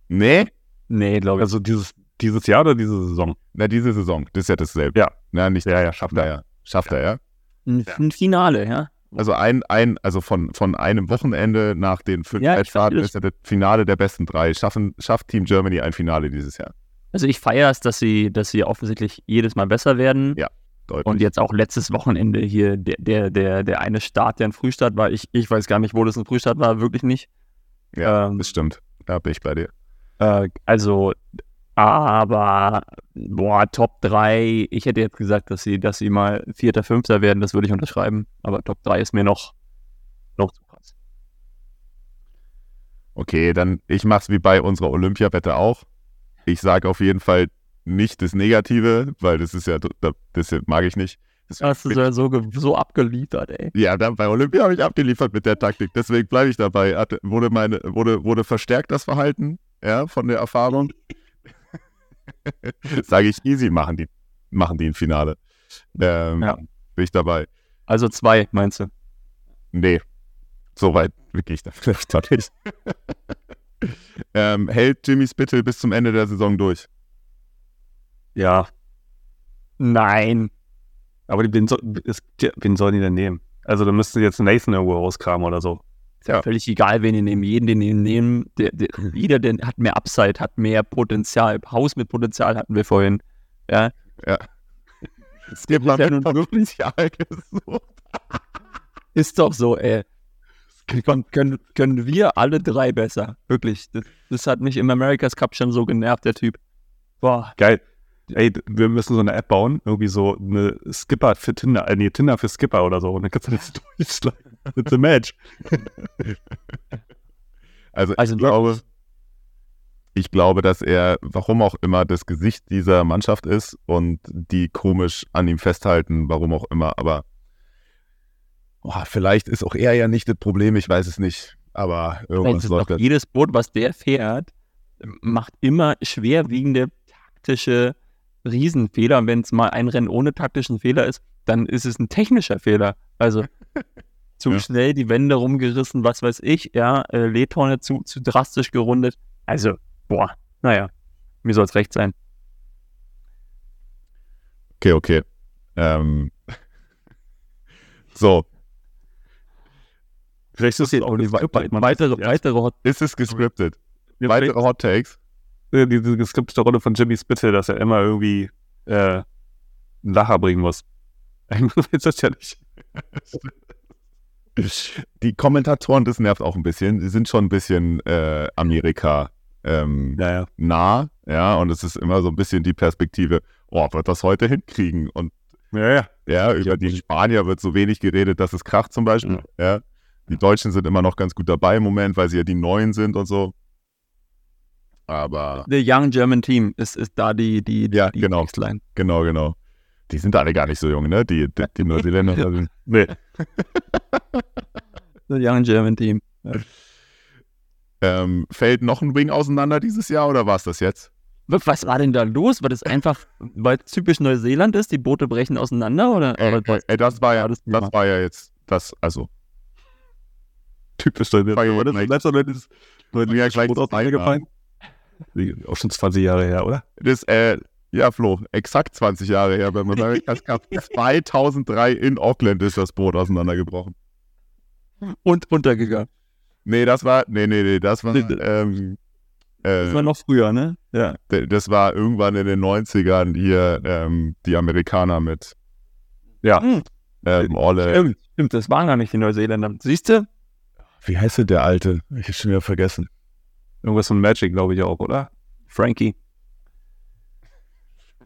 Nee? Nee, glaube ich. Also dieses, dieses Jahr oder diese Saison? Na, diese Saison, das ist ja dasselbe. Ja. Na, nicht, Ja, ja, schafft er ja. Schafft er ja. Ein, ein Finale, ja. Also ein, ein, also von, von einem Wochenende nach den fünf Ja, das. ist ja das Finale der besten drei. Schaffen, schafft Team Germany ein Finale dieses Jahr? Also ich feiere es, dass sie, dass sie offensichtlich jedes Mal besser werden. Ja, Deutlich. Und jetzt auch letztes Wochenende hier, der, der, der, der eine Start, der ein Frühstart war. Ich, ich weiß gar nicht, wo das ein Frühstart war, wirklich nicht. ja, ähm, das stimmt. Da bin ich bei dir. Äh, also, aber, boah, Top 3, ich hätte jetzt gesagt, dass sie, dass sie mal Vierter, Fünfter werden, das würde ich unterschreiben. Aber Top 3 ist mir noch, noch zu krass. Okay, dann ich mach's wie bei unserer Olympiawette auch. Ich sage auf jeden Fall nicht das Negative, weil das ist ja, das mag ich nicht. Das Hast du so, so, so abgeliefert, ey. Ja, dann bei Olympia habe ich abgeliefert mit der Taktik. Deswegen bleibe ich dabei. Hatte, wurde, meine, wurde, wurde verstärkt das Verhalten ja, von der Erfahrung. Sage ich easy, machen die, machen die ein Finale. Ähm, Ja. Bin ich dabei. Also zwei, meinst du? Nee, so weit wirklich da vielleicht doch nicht. ähm, hält Jimmy Spittle bis zum Ende der Saison durch? Ja. Nein. Aber die- wen, ja, wen sollen die denn nehmen? Also da müsste jetzt Nathan irgendwo rauskramen oder so. Ist ja völlig egal, wen ihr nehmen. Jeden, den ihr nehmen, der, der, jeder, der hat mehr Upside, hat mehr Potenzial. Haus mit Potenzial hatten wir vorhin. Ja, Es gibt mal ja nun Potenzial gesucht. ist doch so, ey. Können, können, können wir alle drei besser. Wirklich. Das, das hat mich im America's Cup schon so genervt, der Typ. Boah. Geil. Ey, wir müssen so eine App bauen, irgendwie so eine Skipper für Tinder, äh, nee, Tinder für Skipper oder so. Und dann kannst du das durchschlagen. It's a match. Also, Also ich glaube, ich glaube, dass er, warum auch immer, das Gesicht dieser Mannschaft ist und die komisch an ihm festhalten, warum auch immer. Aber boah, vielleicht ist auch er ja nicht das Problem, ich weiß es nicht. Aber irgendwas läuft jedes Boot, was der fährt, macht immer schwerwiegende taktische Riesenfehler. Und wenn es mal ein Rennen ohne taktischen Fehler ist, dann ist es ein technischer Fehler. Also zu Ja. schnell die Wände rumgerissen, was weiß ich, ja, äh, Lehtorne zu, zu drastisch gerundet. Also, boah, naja, mir soll es recht sein. Okay, okay. Ähm. So, Vielleicht ist es auch man- weitere, Ja, weitere Hot ist es gescriptet? Weitere Hot Takes? Äh, diese geskriptete Rolle von Jimmy Spittle, dass er immer irgendwie äh, einen Lacher bringen muss. Eigentlich ist das ja nicht. Die Kommentatoren, das nervt auch ein bisschen. Sie sind schon ein bisschen äh, Amerika ähm, Naja. nah, ja, und es ist immer so ein bisschen die Perspektive, oh, wird das heute hinkriegen? Und Ja, ja. ja, über die Spanier wird so wenig geredet, dass es kracht zum Beispiel. Ja. Die Deutschen sind immer noch ganz gut dabei im Moment, weil sie ja die Neuen sind und so. Aber The Young German Team ist, ist da die, die, Ja, die genau. Textline. genau, genau. Die sind alle gar nicht so jung, ne? Die, die, die Neuseeländer. sind- Nee. The Young German Team. ähm, fällt noch ein Wing auseinander dieses Jahr oder war es das jetzt? Was war denn da los? War das einfach, weil es typisch Neuseeland ist, die Boote brechen auseinander? Oder, Äh, oder was? äh, das war ja, das das war ja jetzt das, also Typisch ja Oder? gleich- Letzter Leute ist Ja, gleich Boot aus zwei eingefallen. Auch schon 20 Jahre her, oder? Das, äh, ja, Flo, exakt 20 Jahre her beim America's Cup. 2003 in Auckland ist das Boot auseinandergebrochen. Und untergegangen. Nee, das war, nee, nee, nee, das war, ähm, Das äh, war noch früher, ne? Ja. das war irgendwann in den 90ern hier, ähm, die Amerikaner mit, Ja. Hm. ähm, Olle. Stimmt, stimmt, das waren gar nicht die Neuseeländer. Siehst du? Wie heißt denn der Alte? Ich hab schon wieder vergessen. Irgendwas von Magic, glaube ich auch, oder? Frankie.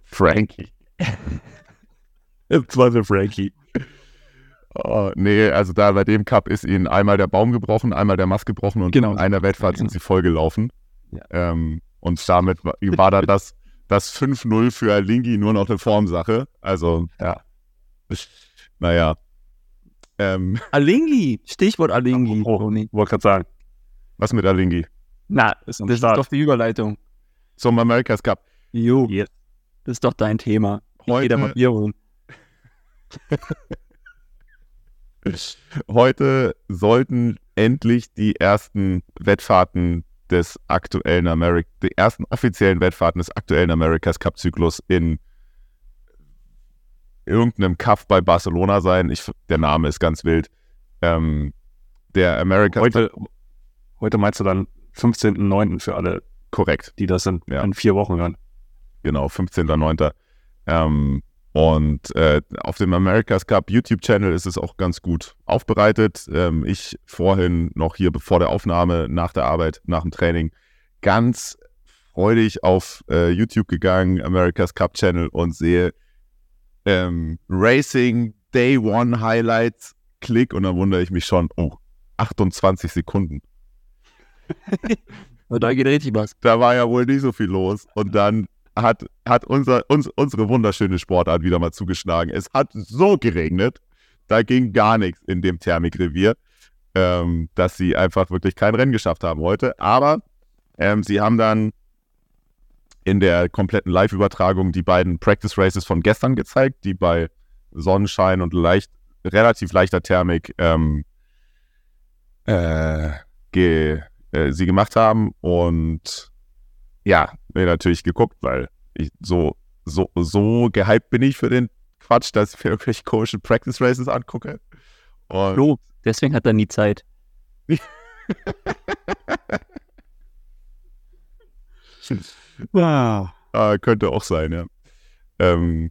Frankie. Im Zweifel Frankie. Oh, nee, also da bei dem Cup ist ihnen einmal der Baum gebrochen, einmal der Mast gebrochen und Genau. in einer Wettfahrt sind sie vollgelaufen. Ja. Ähm, und damit war, dann das, das 5-0 für Alingi nur noch eine Formsache. Also, ja. Naja. Ähm, Alingi. Stichwort Alingi. Oh, Toni. wollte gerade sagen. was mit Alingi? Na, das am ist doch die Überleitung. Zum America's Cup. Jo, Yes. das ist doch dein Thema. Ich Heute, Bier holen. heute sollten endlich die ersten Wettfahrten des aktuellen America, die ersten offiziellen Wettfahrten des aktuellen America's Cup Zyklus in irgendeinem Cup bei Barcelona sein. Ich, der Name ist ganz wild. Ähm, der America's Heute, heute meinst du dann 15.09. für alle, korrekt, die das sind, Ja. in vier Wochen dann. genau, 15.09. Ähm, und äh, auf dem America's Cup YouTube-Channel ist es auch ganz gut aufbereitet. Ähm, ich vorhin noch hier vor der Aufnahme, nach der Arbeit, nach dem Training, ganz freudig auf äh, YouTube gegangen, America's Cup Channel und sehe ähm, Racing Day One Highlights, Klick und dann wundere ich mich schon, oh, 28 Sekunden. Da geht richtig was. da war ja wohl nicht so viel los. Und dann hat, hat unser, uns, unsere wunderschöne Sportart wieder mal zugeschlagen. Es hat so geregnet, da ging gar nichts in dem Thermikrevier, ähm, dass sie einfach wirklich kein Rennen geschafft haben heute. Aber ähm, sie haben dann in der kompletten Live-Übertragung die beiden Practice Races von gestern gezeigt, die bei Sonnenschein und leicht, relativ leichter Thermik ähm, äh, ge, äh, sie gemacht haben. Und ja, mir natürlich geguckt, weil ich so, so, so gehypt bin ich für den Quatsch, dass ich mir irgendwelche komischen Practice Races angucke. Und Flo, deswegen hat er nie Zeit. Ah, ah, könnte auch sein, ja. Ähm,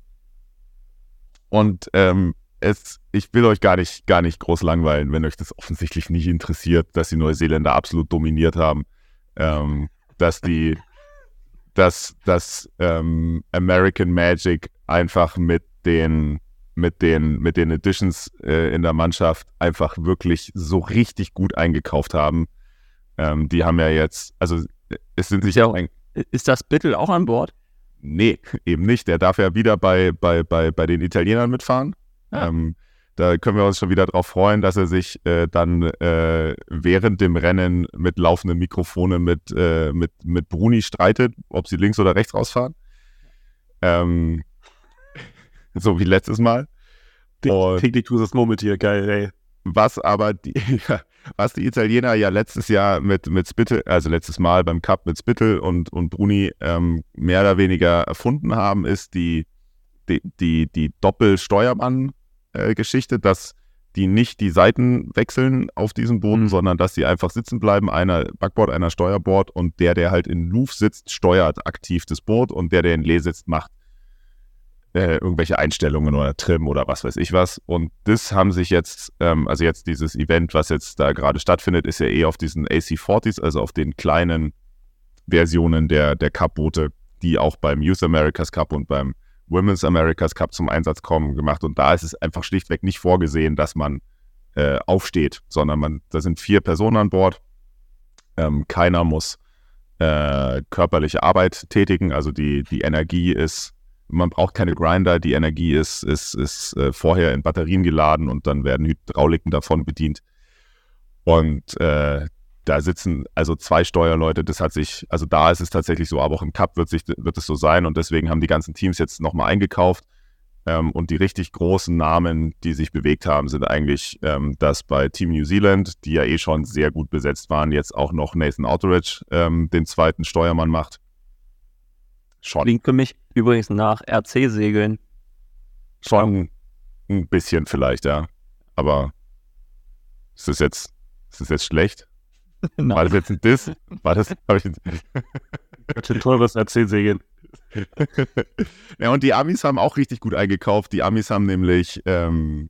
und ähm, es, ich will euch gar nicht, gar nicht groß langweilen, wenn euch das offensichtlich nicht interessiert, dass die Neuseeländer absolut dominiert haben. Ähm, dass die, dass, dass ähm, American Magic einfach mit den, mit den, mit den Editions äh, in der Mannschaft einfach wirklich so richtig gut eingekauft haben. Ähm, die haben ja jetzt, also es sind sich Ja. auch ein, Ist das Bittel auch an Bord? Nee, eben nicht. Der darf ja wieder bei, bei, bei, bei den Italienern mitfahren. Ah. Ähm, da können wir uns schon wieder darauf freuen, dass er sich äh, dann äh, während dem Rennen mit laufenden Mikrofonen mit, äh, mit, mit Bruni streitet, ob sie links oder rechts rausfahren. Ähm, so wie letztes Mal. Täglich tust das Murmeltier, geil, ey. was aber die, ja, was die Italiener ja letztes Jahr mit, mit Spittel, also letztes Mal beim Cup mit Spittel und, und Bruni ähm, mehr oder weniger erfunden haben, ist die, die, die, die Doppelsteuermann-Geschichte, dass die nicht die Seiten wechseln auf diesem Boden, Mhm. sondern dass sie einfach sitzen bleiben, einer Backboard, einer Steuerbord und der, der halt in Louvre sitzt, steuert aktiv das Boot und der, der in Lee sitzt, macht äh, irgendwelche Einstellungen oder Trim oder was weiß ich was. Und das haben sich jetzt, ähm, also jetzt dieses Event, was jetzt da gerade stattfindet, ist ja eh auf diesen AC40s, also auf den kleinen Versionen der, der Cup-Boote, die auch beim Youth Americas Cup und beim Women's Americas Cup zum Einsatz kommen, gemacht. Und da ist es einfach schlichtweg nicht vorgesehen, dass man äh, aufsteht, sondern man, da sind vier Personen an Bord. Ähm, keiner muss äh, körperliche Arbeit tätigen, also die, die Energie ist man braucht keine Grinder, die Energie ist, ist, ist äh, vorher in Batterien geladen und dann werden Hydrauliken davon bedient. Und äh, da sitzen also zwei Steuerleute, das hat sich, also da ist es tatsächlich so, aber auch im Cup wird, sich, wird es so sein und deswegen haben die ganzen Teams jetzt nochmal eingekauft. Ähm, und die richtig großen Namen, die sich bewegt haben, sind eigentlich, ähm, dass bei Team New Zealand, die ja eh schon sehr gut besetzt waren, jetzt auch noch Nathan Outteridge ähm, den zweiten Steuermann macht. Schon Klingt für mich übrigens nach RC-Segeln. Schon ein bisschen vielleicht, ja. Aber ist das jetzt, ist das jetzt schlecht? War das jetzt ein Diss? War das, hab ich, Ganz schön teures RC-Segeln. ja, und die Amis haben auch richtig gut eingekauft. Die Amis haben nämlich ähm,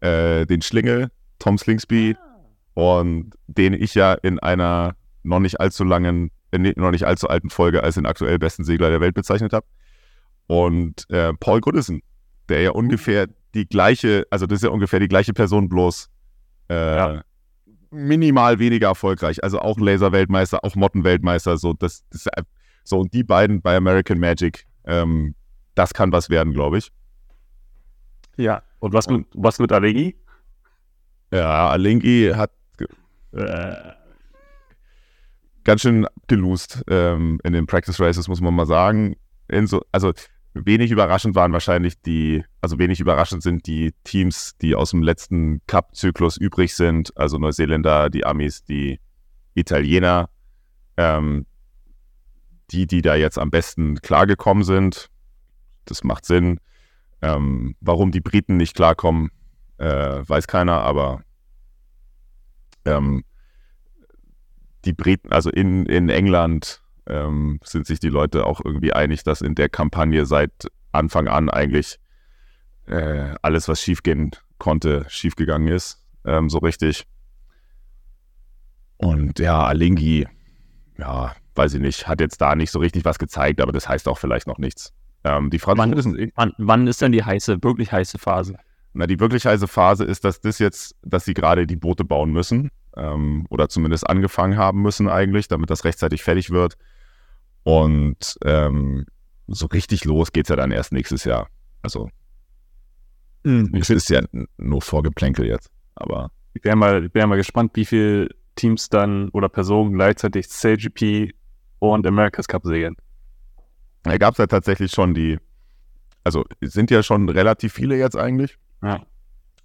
äh, den Schlingel, Tom Slingsby, und den ich ja in einer noch nicht allzu langen, äh, noch nicht allzu alten Folge als den aktuell besten Segler der Welt bezeichnet habe. Und äh, Paul Goodison, der ja ungefähr die gleiche, also das ist ja ungefähr die gleiche Person, bloß äh, Ja. Minimal weniger erfolgreich. Also auch Laser-Weltmeister, auch Motten-Weltmeister, so das, das so und die beiden bei American Magic, ähm, das kann was werden, glaube ich. Ja. Und was mit, was mit Alegi? Ja, Alingi hat Äh, ganz schön gelost ähm, in den Practice Races, muss man mal sagen. In so, also wenig überraschend waren wahrscheinlich die, also wenig überraschend sind die Teams, die aus dem letzten Cup-Zyklus übrig sind, also Neuseeländer, die Amis, die Italiener, ähm, die, die da jetzt am besten klargekommen sind. Das macht Sinn. Ähm, warum die Briten nicht klarkommen, äh, weiß keiner, aber ähm, die Briten, also in, in England ähm, sind sich die Leute auch irgendwie einig, dass in der Kampagne seit Anfang an eigentlich äh, alles, was schiefgehen konnte, schiefgegangen ist. Ähm, so richtig. Und ja, Alingi, ja, weiß ich nicht, hat jetzt da nicht so richtig was gezeigt, aber das heißt auch vielleicht noch nichts. Ähm, die Franzosen, Wann, wann ist denn die heiße, wirklich heiße Phase? na, die wirklich heiße Phase ist, dass das jetzt, dass sie gerade die Boote bauen müssen ähm, oder zumindest angefangen haben müssen eigentlich, damit das rechtzeitig fertig wird. Und ähm, so richtig los geht's ja dann erst nächstes Jahr. Also es ist ja nur Vorgeplänkel jetzt. Aber ich wäre mal, ich wär mal gespannt, wie viele Teams dann oder Personen gleichzeitig CGP und America's Cup segeln. da gab's ja tatsächlich schon die, also es sind ja schon relativ viele jetzt eigentlich. Ja.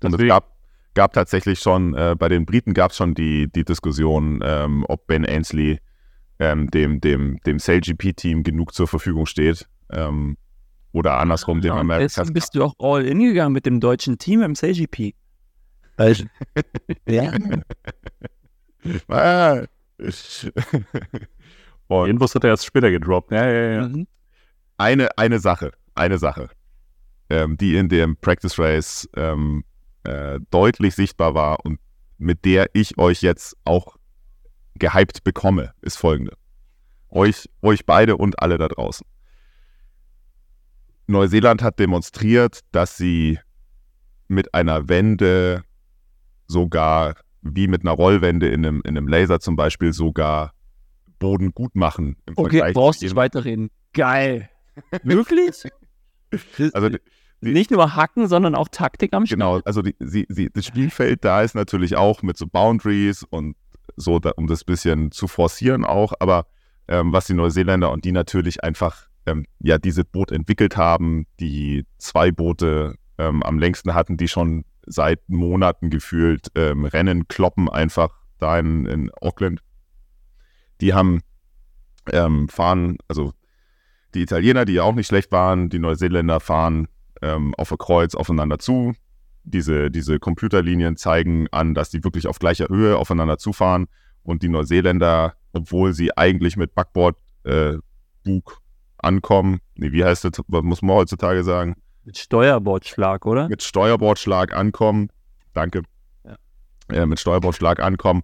Und es gab, gab tatsächlich schon, äh, bei den Briten gab es schon die, die Diskussion, ähm, ob Ben Ainsley ähm, dem, dem, dem SailGP-Team genug zur Verfügung steht. Ähm, oder andersrum dem Ja, deswegen bist du auch all in gegangen mit dem deutschen Team im CGP. ja. Ah. Und Bus hat er erst später gedroppt. Ja, ja, ja. Mhm. eine, eine Sache, eine Sache, ähm, die in dem Practice Race ähm, äh, deutlich sichtbar war und mit der ich euch jetzt auch gehypt bekomme, ist folgende. Euch, euch beide und alle da draußen. Neuseeland hat demonstriert, dass sie mit einer Wende sogar, wie mit einer Rollwende in einem, in einem Laser zum Beispiel, sogar Boden gut machen. Im Okay, Vergleich brauchst nicht weiterreden. Geil. Wirklich? Also die- nicht nur Hacken, sondern auch Taktik am Start. Genau, also die, sie, sie, das Spielfeld da ist natürlich auch mit so Boundaries und so, da, um das bisschen zu forcieren auch, aber ähm, was die Neuseeländer und die natürlich einfach ähm, ja dieses Boot entwickelt haben, die zwei Boote ähm, am längsten hatten, die schon seit Monaten gefühlt ähm, Rennen kloppen einfach da in, in Auckland. Die haben ähm, fahren, also die Italiener, die ja auch nicht schlecht waren, die Neuseeländer fahren ähm, auf der Kreuz aufeinander zu. Diese, diese Computerlinien zeigen an, dass die wirklich auf gleicher Höhe aufeinander zufahren und die Neuseeländer, obwohl sie eigentlich mit Backbord äh, Bug ankommen, nee, wie heißt das, was muss man heutzutage sagen, Mit Steuerbordschlag, oder? mit Steuerbordschlag ankommen, danke, Ja. äh, mit Steuerbordschlag ankommen,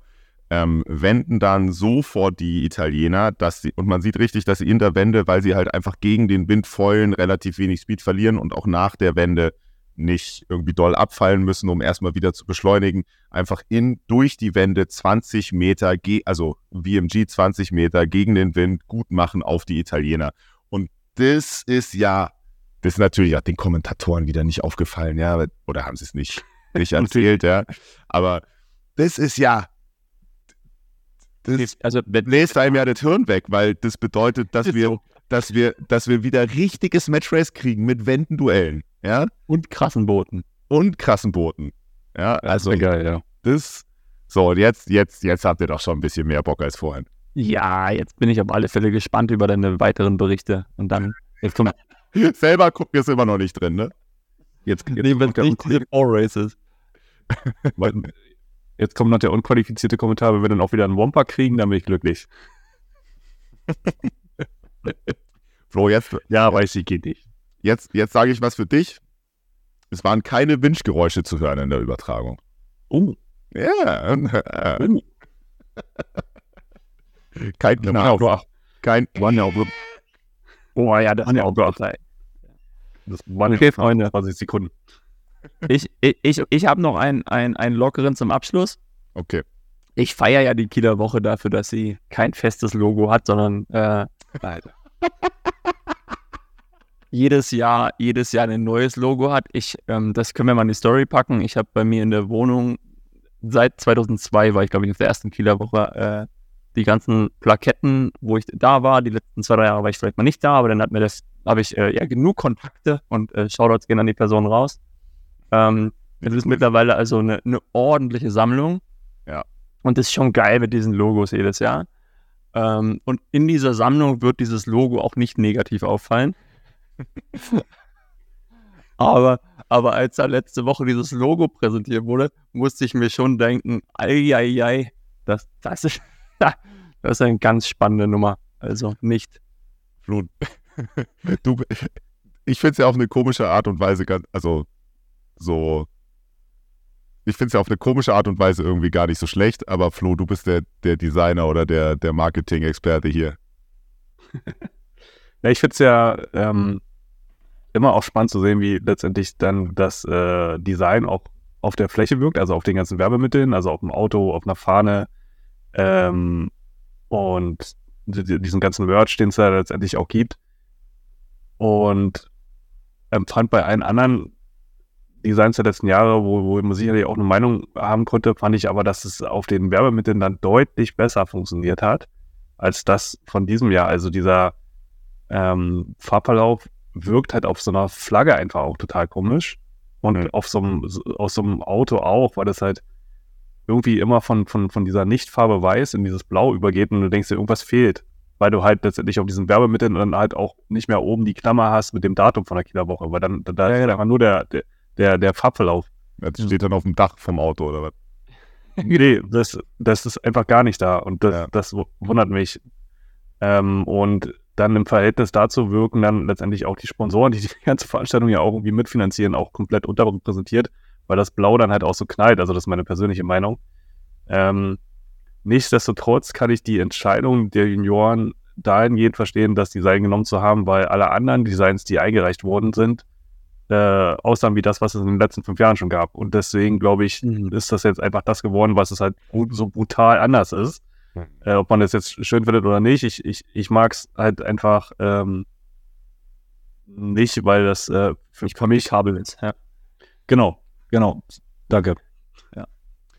ähm, wenden dann so vor die Italiener, dass sie, und man sieht richtig, dass sie in der Wende, weil sie halt einfach gegen den Wind feulen, relativ wenig Speed verlieren und auch nach der Wende nicht irgendwie doll abfallen müssen, um erstmal wieder zu beschleunigen, einfach in, durch die Wände 20 Meter, also VMG 20 Meter gegen den Wind gut machen auf die Italiener. Und das ist ja, das ist natürlich auch den Kommentatoren wieder nicht aufgefallen, ja, oder haben sie es nicht, nicht erzählt, ja. Aber das ist ja, das Also, wenn, bläst einem ja das Hirn weg, weil das bedeutet, dass wir, dass wir, dass wir wieder richtiges Matchrace kriegen mit Wendenduellen, ja, und krassen Booten. und krassen Booten. Ja, also wär geil, ja. das, so, und jetzt, jetzt, jetzt habt ihr doch schon ein bisschen mehr Bock als vorhin. Ja, jetzt bin ich auf alle Fälle gespannt über deine weiteren Berichte. Und dann, jetzt kommt, Selber gucken ist immer noch nicht drin, ne? Jetzt, jetzt, nee, wenn nicht Four Races. jetzt kommt noch der unqualifizierte Kommentar, wenn wir dann auch wieder einen Womper kriegen, dann bin ich glücklich. Flo, jetzt, Ja, weiß ich, geht nicht. Jetzt, jetzt sage ich was für dich. Es waren keine Winchgeräusche zu hören in der Übertragung. Oh, Ja. oh. Kein Ja, Knarr. auch, Kein, ja auch, Oh ja, das ja war geil. das waren Okay, ja Freunde. 20 Sekunden. Ich, ich, ich, ich habe noch einen, einen, einen lockeren zum Abschluss. okay. Ich feiere ja die Kieler Woche dafür, dass sie kein festes Logo hat, sondern äh, jedes Jahr, jedes Jahr ein neues Logo hat. Ich, ähm, das können wir mal in die Story packen. Ich habe bei mir in der Wohnung seit 2002 war ich glaube ich auf der ersten Kieler Woche äh, die ganzen Plaketten, wo ich da war. Die letzten zwei drei Jahre war ich vielleicht mal nicht da, aber dann hat mir das, habe ich äh, ja genug Kontakte und äh, Shoutouts gehen an die Person raus. Ähm, das ist mittlerweile also eine, eine ordentliche Sammlung. Ja. Und das ist schon geil mit diesen Logos jedes Jahr. Ähm, und in dieser Sammlung wird dieses Logo auch nicht negativ auffallen. Aber, aber als da letzte Woche dieses Logo präsentiert wurde, musste ich mir schon denken, ei, ei, ei, das, das, ist, das ist eine ganz spannende Nummer. Also nicht. Flo, du, ich finde es ja auf eine komische Art und Weise ganz, also so, ich finde es ja auf eine komische Art und Weise irgendwie gar nicht so schlecht, aber Flo, du bist der, der Designer oder der, der Marketing-Experte hier. Ja, ich finde es ja ähm, immer auch spannend zu sehen, wie letztendlich dann das äh, Design auch auf der Fläche wirkt, also auf den ganzen Werbemitteln, also auf dem Auto, auf einer Fahne ähm, und di- di- diesen ganzen Merch, den es da letztendlich auch gibt. Und empfand bei allen anderen Designs der letzten Jahre, wo, wo man sicherlich auch eine Meinung haben konnte, fand ich aber, dass es auf den Werbemitteln dann deutlich besser funktioniert hat, als das von diesem Jahr. Also dieser ähm, Farbverlauf wirkt halt auf so einer Flagge einfach auch total komisch. Und Mhm. auf so einem, aus so einem Auto auch, weil das halt irgendwie immer von, von, von dieser Nichtfarbe weiß in dieses Blau übergeht und du denkst dir, irgendwas fehlt. Weil du halt letztendlich auf diesen Werbemitteln dann halt auch nicht mehr oben die Klammer hast mit dem Datum von der Kieler Woche, weil dann, da ist einfach nur der, der, der, der Farbverlauf. Das steht dann auf dem Dach vom Auto oder was? nee, das, das ist einfach gar nicht da und das, Ja. das wu- wundert mich. Ähm, und dann im Verhältnis dazu wirken dann letztendlich auch die Sponsoren, die die ganze Veranstaltung ja auch irgendwie mitfinanzieren, auch komplett unterrepräsentiert, weil das Blau dann halt auch so knallt. Also das ist meine persönliche Meinung. Ähm, nichtsdestotrotz kann ich die Entscheidung der Junioren dahingehend verstehen, das Design genommen zu haben, weil alle anderen Designs, die eingereicht worden sind, äh, aussahen wie das, was es in den letzten fünf Jahren schon gab. Und deswegen glaube ich, ist das jetzt einfach das geworden, was es halt so brutal anders ist. Äh, ob man das jetzt schön findet oder nicht, ich, ich, ich mag es halt einfach ähm, nicht, weil das äh, für, für mich Kabel ist. Ja. Genau, genau. Danke.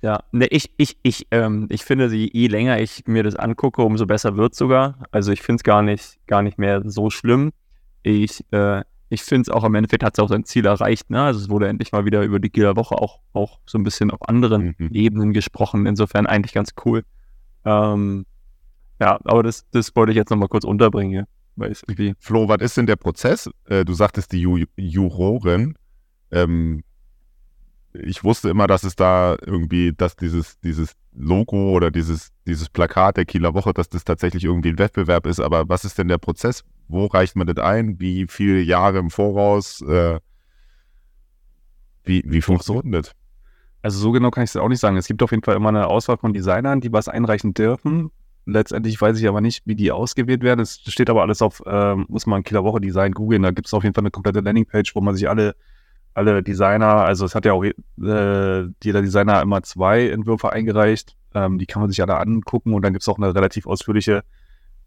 Ja, ne, ich, ich, ich, ähm, ich finde, je, je länger ich mir das angucke, umso besser wird sogar. Also ich finde es gar nicht, gar nicht mehr so schlimm. Ich, äh, ich finde es auch im Endeffekt hat es auch sein Ziel erreicht. Ne? Also es wurde endlich mal wieder über die Kieler Woche auch, auch so ein bisschen auf anderen Mhm. Ebenen gesprochen. Insofern eigentlich ganz cool. Ähm, ja, aber das, das wollte ich jetzt nochmal kurz unterbringen, weil es irgendwie Flo, was ist denn der Prozess? Äh, du sagtest die Ju Juroren. Ähm, ich wusste immer, dass es da irgendwie, dass dieses, dieses Logo oder dieses, dieses Plakat der Kieler Woche, dass das tatsächlich irgendwie ein Wettbewerb ist. Aber was ist denn der Prozess? Wo reicht man das ein? Wie viele Jahre im Voraus? Äh, wie, wie funktioniert das? Also so genau kann ich es auch nicht sagen. Es gibt auf jeden Fall immer eine Auswahl von Designern, die was einreichen dürfen. Letztendlich weiß ich aber nicht, wie die ausgewählt werden. Es steht aber alles auf, ähm, muss man Kieler Woche Design googeln. Da gibt es auf jeden Fall eine komplette Landingpage, wo man sich alle, alle Designer, also es hat ja auch äh, jeder Designer immer zwei Entwürfe eingereicht. Ähm, die kann man sich alle angucken und dann gibt es auch eine relativ ausführliche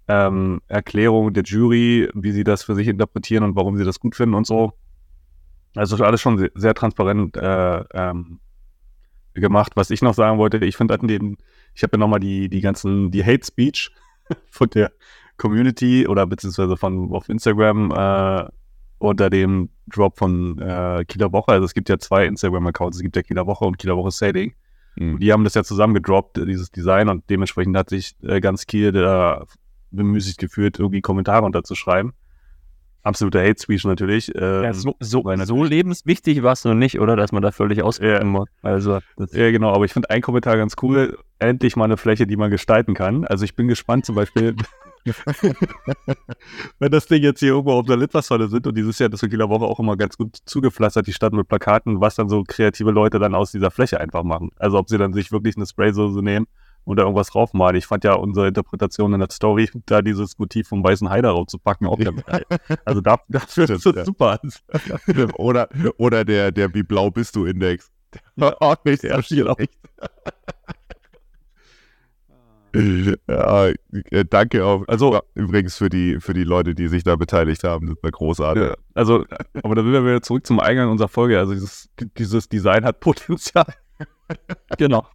ähm, Erklärung der Jury, wie sie das für sich interpretieren und warum sie das gut finden und so. Also alles schon sehr, sehr transparent äh, ähm, gemacht. Was ich noch sagen wollte, ich finde an den, ich habe ja nochmal die, die ganzen, die Hate Speech von der Community oder beziehungsweise von auf Instagram äh, unter dem Drop von äh, Kieler Woche. Also es gibt ja zwei Instagram-Accounts, es gibt ja Kieler Woche und Kieler Woche Sailing. Mhm. Die haben das ja zusammen gedroppt, dieses Design, und dementsprechend hat sich äh, ganz Kiel da bemüßigt gefühlt, irgendwie Kommentare unterzuschreiben. Absoluter Hate Speech natürlich. Ähm, ja, so, so, weil so lebenswichtig war es noch nicht, oder? Dass man da völlig Ja. muss. Also, das, Ja, genau, aber ich finde einen Kommentar ganz cool. Endlich mal eine Fläche, die man gestalten kann. Also ich bin gespannt zum Beispiel, wenn das Ding jetzt hier irgendwo auf der Litfaßsäule sind und dieses Jahr das in Kieler Woche auch immer ganz gut zugepflastert, die Stadt mit Plakaten, was dann so kreative Leute dann aus dieser Fläche einfach machen. Also ob sie dann sich wirklich eine Spraysoße nehmen und da irgendwas draufmalen. Ich fand ja unsere Interpretation in der Story, da dieses Motiv vom weißen Heiderau zu packen, auch ganz geil. Also da, dafür ist Stimmt, das ja. super. oder, oder der, der Wie blau bist du Index. auch nicht so Ja, genau. ja, äh, danke auch. Also- übrigens für die, für die Leute, die sich da beteiligt haben. Das war großartig. Ja, also, aber da sind wir wieder zurück zum Eingang unserer Folge. Also dieses, dieses Design hat Potenzial. genau.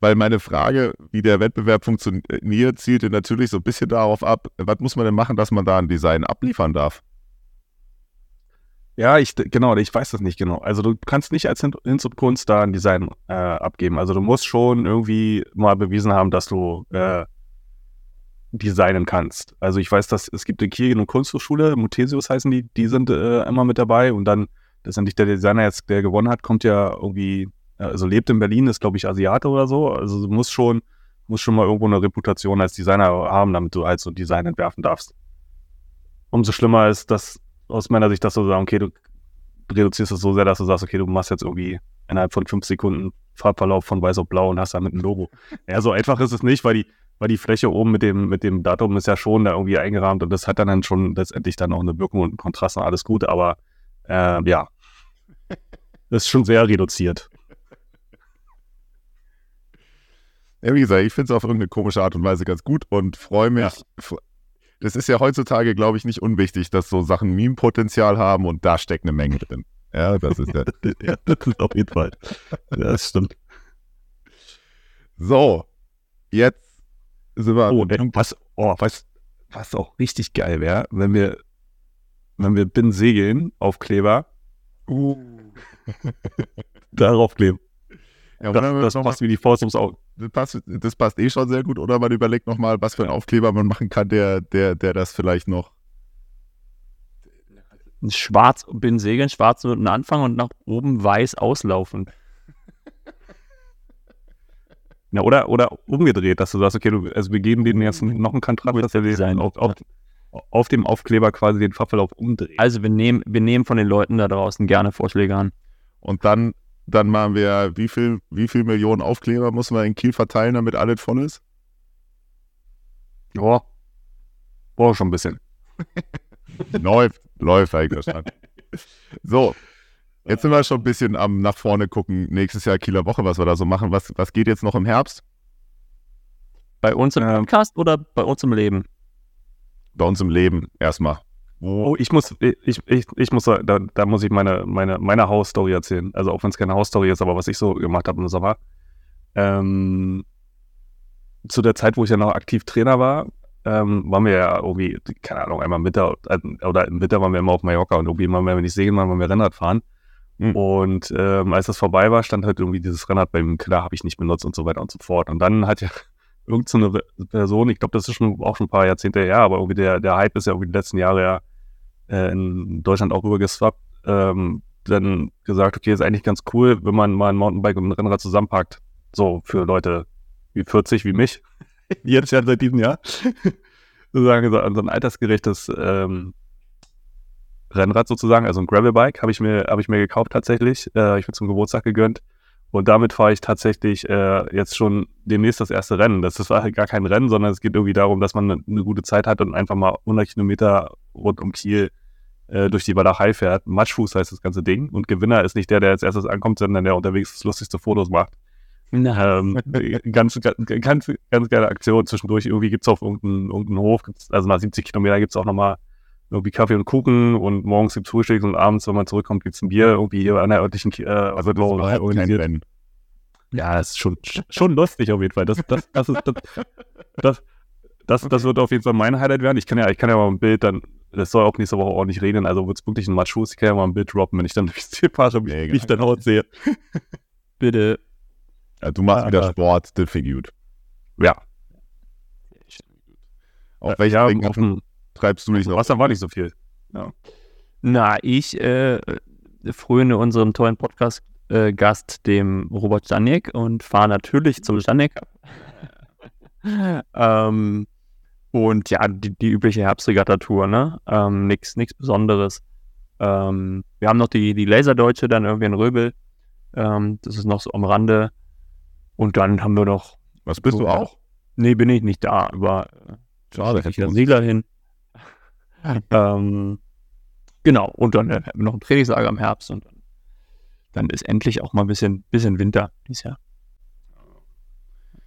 Weil meine Frage, wie der Wettbewerb funktioniert, zielte natürlich so ein bisschen darauf ab, was muss man denn machen, dass man da ein Design abliefern darf? Ja, ich, genau, ich weiß das nicht genau. Also du kannst nicht als Hin- Hinz und Kunst da ein Design äh, abgeben. Also du musst schon irgendwie mal bewiesen haben, dass du äh, designen kannst. Also ich weiß, dass es gibt in Kiel eine Kunsthochschule, Muthesius heißen die, die sind äh, immer mit dabei und dann letztendlich der Designer jetzt, der gewonnen hat, kommt ja irgendwie, äh, also lebt in Berlin, ist glaube ich Asiate oder so. Also du musst schon, musst schon mal irgendwo eine Reputation als Designer haben, damit du halt so Design entwerfen darfst. Umso schlimmer ist, dass aus meiner Sicht, dass du sagst, okay, du reduzierst es so sehr, dass du sagst, okay, du machst jetzt irgendwie innerhalb von fünf Sekunden Farbverlauf von weiß auf blau und hast damit ein Logo. Ja, so einfach ist es nicht, weil die, weil die Fläche oben mit dem, mit dem Datum ist ja schon da irgendwie eingerahmt und das hat dann, dann schon letztendlich dann auch eine Wirkung und einen Kontrast und alles gut, aber äh, ja, das ist schon sehr reduziert. Ja, wie gesagt, ich finde es auf irgendeine komische Art und Weise ganz gut und freue mich. f- Das ist ja heutzutage, glaube ich, nicht unwichtig, dass so Sachen Meme-Potenzial haben und da steckt eine Menge drin. Ja, das ist ja. ja, das ist auf jeden Fall. Ja, das stimmt. So, jetzt sind wir. Oh, ey, was, oh, was, was auch richtig geil wäre, wenn wir, wenn wir Bin segeln auf Kleber, darauf kleben. ja, Das, das passt wie die Faust ums Auge. Das, passt, das passt eh schon sehr gut. Oder man überlegt nochmal, was für einen Aufkleber man machen kann, der, der, der das vielleicht noch. Schwarz, bin segeln, schwarz unten anfangen und nach oben weiß auslaufen. Ja, oder, oder umgedreht, dass du sagst, okay, du, also wir geben denen jetzt noch einen Kontrast, dass den auf, auf, auf dem Aufkleber quasi den Pfaffelauf umdrehen. Also wir nehmen, wir nehmen von den Leuten da draußen gerne Vorschläge an. Und dann, dann machen wir, wie viel, wie viel Millionen Aufkleber müssen wir in Kiel verteilen, damit alles voll ist? Ja, brauche schon ein bisschen. läuft, läuft, hab ich verstanden. So, jetzt sind wir schon ein bisschen am nach vorne gucken. Nächstes Jahr Kieler Woche, was wir da so machen. Was, was geht jetzt noch im Herbst? Bei uns im Ähm. Podcast oder bei uns im Leben? Bei uns im Leben erstmal. Oh, ich muss, ich, ich, ich muss, da, da muss ich meine, meine, meine Hausstory erzählen. Also auch wenn es keine Hausstory ist, aber was ich so gemacht habe im Sommer. Ähm, zu der Zeit, wo ich ja noch aktiv Trainer war, ähm, waren wir ja irgendwie, keine Ahnung, einmal im Winter äh, oder im Winter waren wir immer auf Mallorca und irgendwie immer, wenn wir nicht segeln waren, waren wir Rennrad fahren. Mhm. Und ähm, als das vorbei war, stand halt irgendwie dieses Rennrad beim Keller, habe ich nicht benutzt und so weiter und so fort. Und dann hat ja irgendeine so Person, ich glaube, das ist schon auch schon ein paar Jahrzehnte her, aber irgendwie der, der Hype ist ja irgendwie die letzten Jahre ja äh, in Deutschland auch rübergeswappt, ähm, dann gesagt, okay, ist eigentlich ganz cool, wenn man mal ein Mountainbike und ein Rennrad zusammenpackt. So für Leute wie 40 wie mich. Jetzt ja seit diesem Jahr. sozusagen so, so ein altersgerechtes ähm, Rennrad sozusagen, also ein Gravelbike, habe ich mir, habe ich mir gekauft tatsächlich. Äh, ich mir zum Geburtstag gegönnt. Und damit fahre ich tatsächlich äh, jetzt schon demnächst das erste Rennen. Das ist halt gar kein Rennen, sondern es geht irgendwie darum, dass man eine, eine gute Zeit hat und einfach mal 100 Kilometer rund um Kiel äh, durch die Walachei fährt. Matschfuß heißt das ganze Ding. Und Gewinner ist nicht der, der als erstes ankommt, sondern der unterwegs das lustigste Fotos macht. Ähm, ganz, ganz, ganz, ganz geile Aktion zwischendurch. Irgendwie gibt es auf irgendeinem irgendein Hof, also nach 70 Kilometer gibt es auch nochmal irgendwie Kaffee und Kuchen und morgens gibt es Frühstück und abends, wenn man zurückkommt, gibt es ein Bier irgendwie hier an der örtlichen äh, Also kein Rennen. Ja, das ist schon, schon lustig auf jeden Fall. Das, das, das, ist, das, das, das, das wird auf jeden Fall mein Highlight werden. Ich kann ja, ich kann ja mal ein Bild dann, das soll auch nächste Woche ordentlich regnen, also wird es wirklich ein Matschfuß. Ich kann ja mal ein Bild droppen, wenn ich dann durchs Ziel fahre, wie Mega wie ich dann aussehe. Bitte. Ja, du machst Ja, wieder Sport, das finde gut. Ja. Auf welchen ja, auf dem treibst du dich noch? Wasser war nicht so viel. Na, ich äh, fröne unserem tollen Podcast-Gast, dem Robert Stanek, und fahre natürlich zum Stanek. ähm, und ja, die, die übliche Herbstregatta-Tour, ne? Ähm, nix, nix Besonderes. Ähm, wir haben noch die, die Laserdeutsche dann irgendwie in Röbel. Ähm, das ist noch so am Rande. Und dann haben wir noch. Was bist so, du auch? Nee, bin ich nicht da, aber äh, Schade, ich wir uns- Segler hin. ähm, genau, und dann äh, noch ein Trainingslager im Herbst und dann, ist endlich auch mal ein bisschen, bisschen Winter dieses Jahr.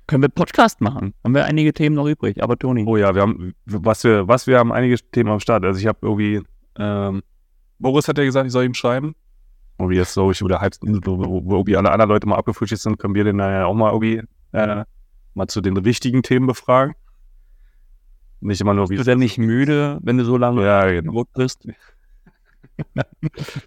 Können wir Podcast machen? Haben wir einige Themen noch übrig, aber Toni. Oh ja, wir haben, was wir, was wir haben einige Themen am Start. Also ich habe irgendwie, ähm, Boris hat ja gesagt, ich soll ihm schreiben. Und wie jetzt so, ich wieder halb, wo, wo, wo alle anderen Leute mal abgefrühstückt sind, können wir den dann ja auch mal irgendwie, äh, mal zu den wichtigen Themen befragen. Nicht immer nur wie Bist du denn nicht müde, wenn du so lange Ja, genau. Bist?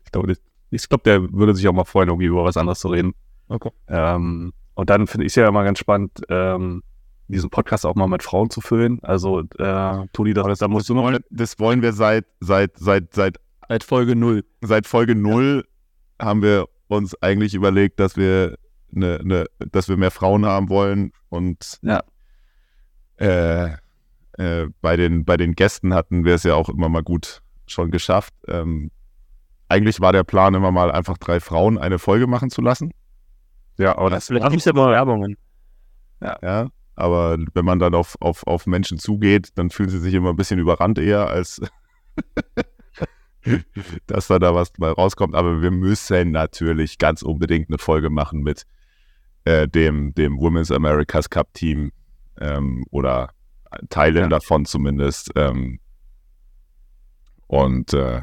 Ich glaube, ich glaub, der würde sich auch mal freuen, irgendwie über was anderes zu reden. Okay. Ähm, und dann finde ich es ja immer ganz spannend, ähm, diesen Podcast auch mal mit Frauen zu füllen. Also, äh, Toni, das, da musst du noch. Das wollen wir seit, seit, seit, seit, Seit Folge 0. seit Folge 0 haben wir uns eigentlich überlegt, dass wir eine, eine, dass wir mehr Frauen haben wollen und Ja. äh, äh, bei, den, bei den Gästen hatten wir es ja auch immer mal gut schon geschafft. Ähm, eigentlich war der Plan immer mal einfach drei Frauen eine Folge machen zu lassen. Ja, aber das Vielleicht gibt es ja mal Werbungen. Ja, aber wenn man dann auf, auf, auf Menschen zugeht, dann fühlen sie sich immer ein bisschen überrannt eher, als dass da da was mal rauskommt. Aber wir müssen natürlich ganz unbedingt eine Folge machen mit äh, dem, dem Women's Americas Cup Team ähm, oder Teilen Ja. davon zumindest. Ähm, und äh,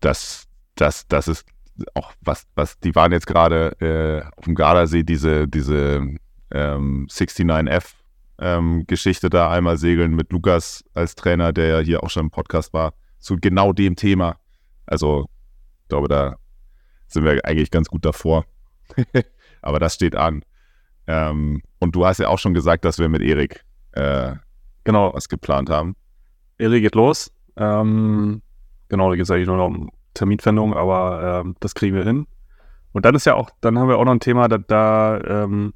das, das, das ist auch was, was, die waren jetzt gerade äh, auf dem Gardasee, diese, diese ähm, 69F ähm, Geschichte da einmal segeln mit Lukas als Trainer, der ja hier auch schon im Podcast war, zu genau dem Thema. Also, ich glaube, da sind wir eigentlich ganz gut davor. Aber das steht an. Ähm, und du hast ja auch schon gesagt, dass wir mit Erik äh, genau, was geplant haben. Eri geht los. Ähm, genau, da geht es eigentlich nur noch um Terminfindung, aber ähm, das kriegen wir hin. Und dann ist ja auch, dann haben wir auch noch ein Thema, da, da ähm,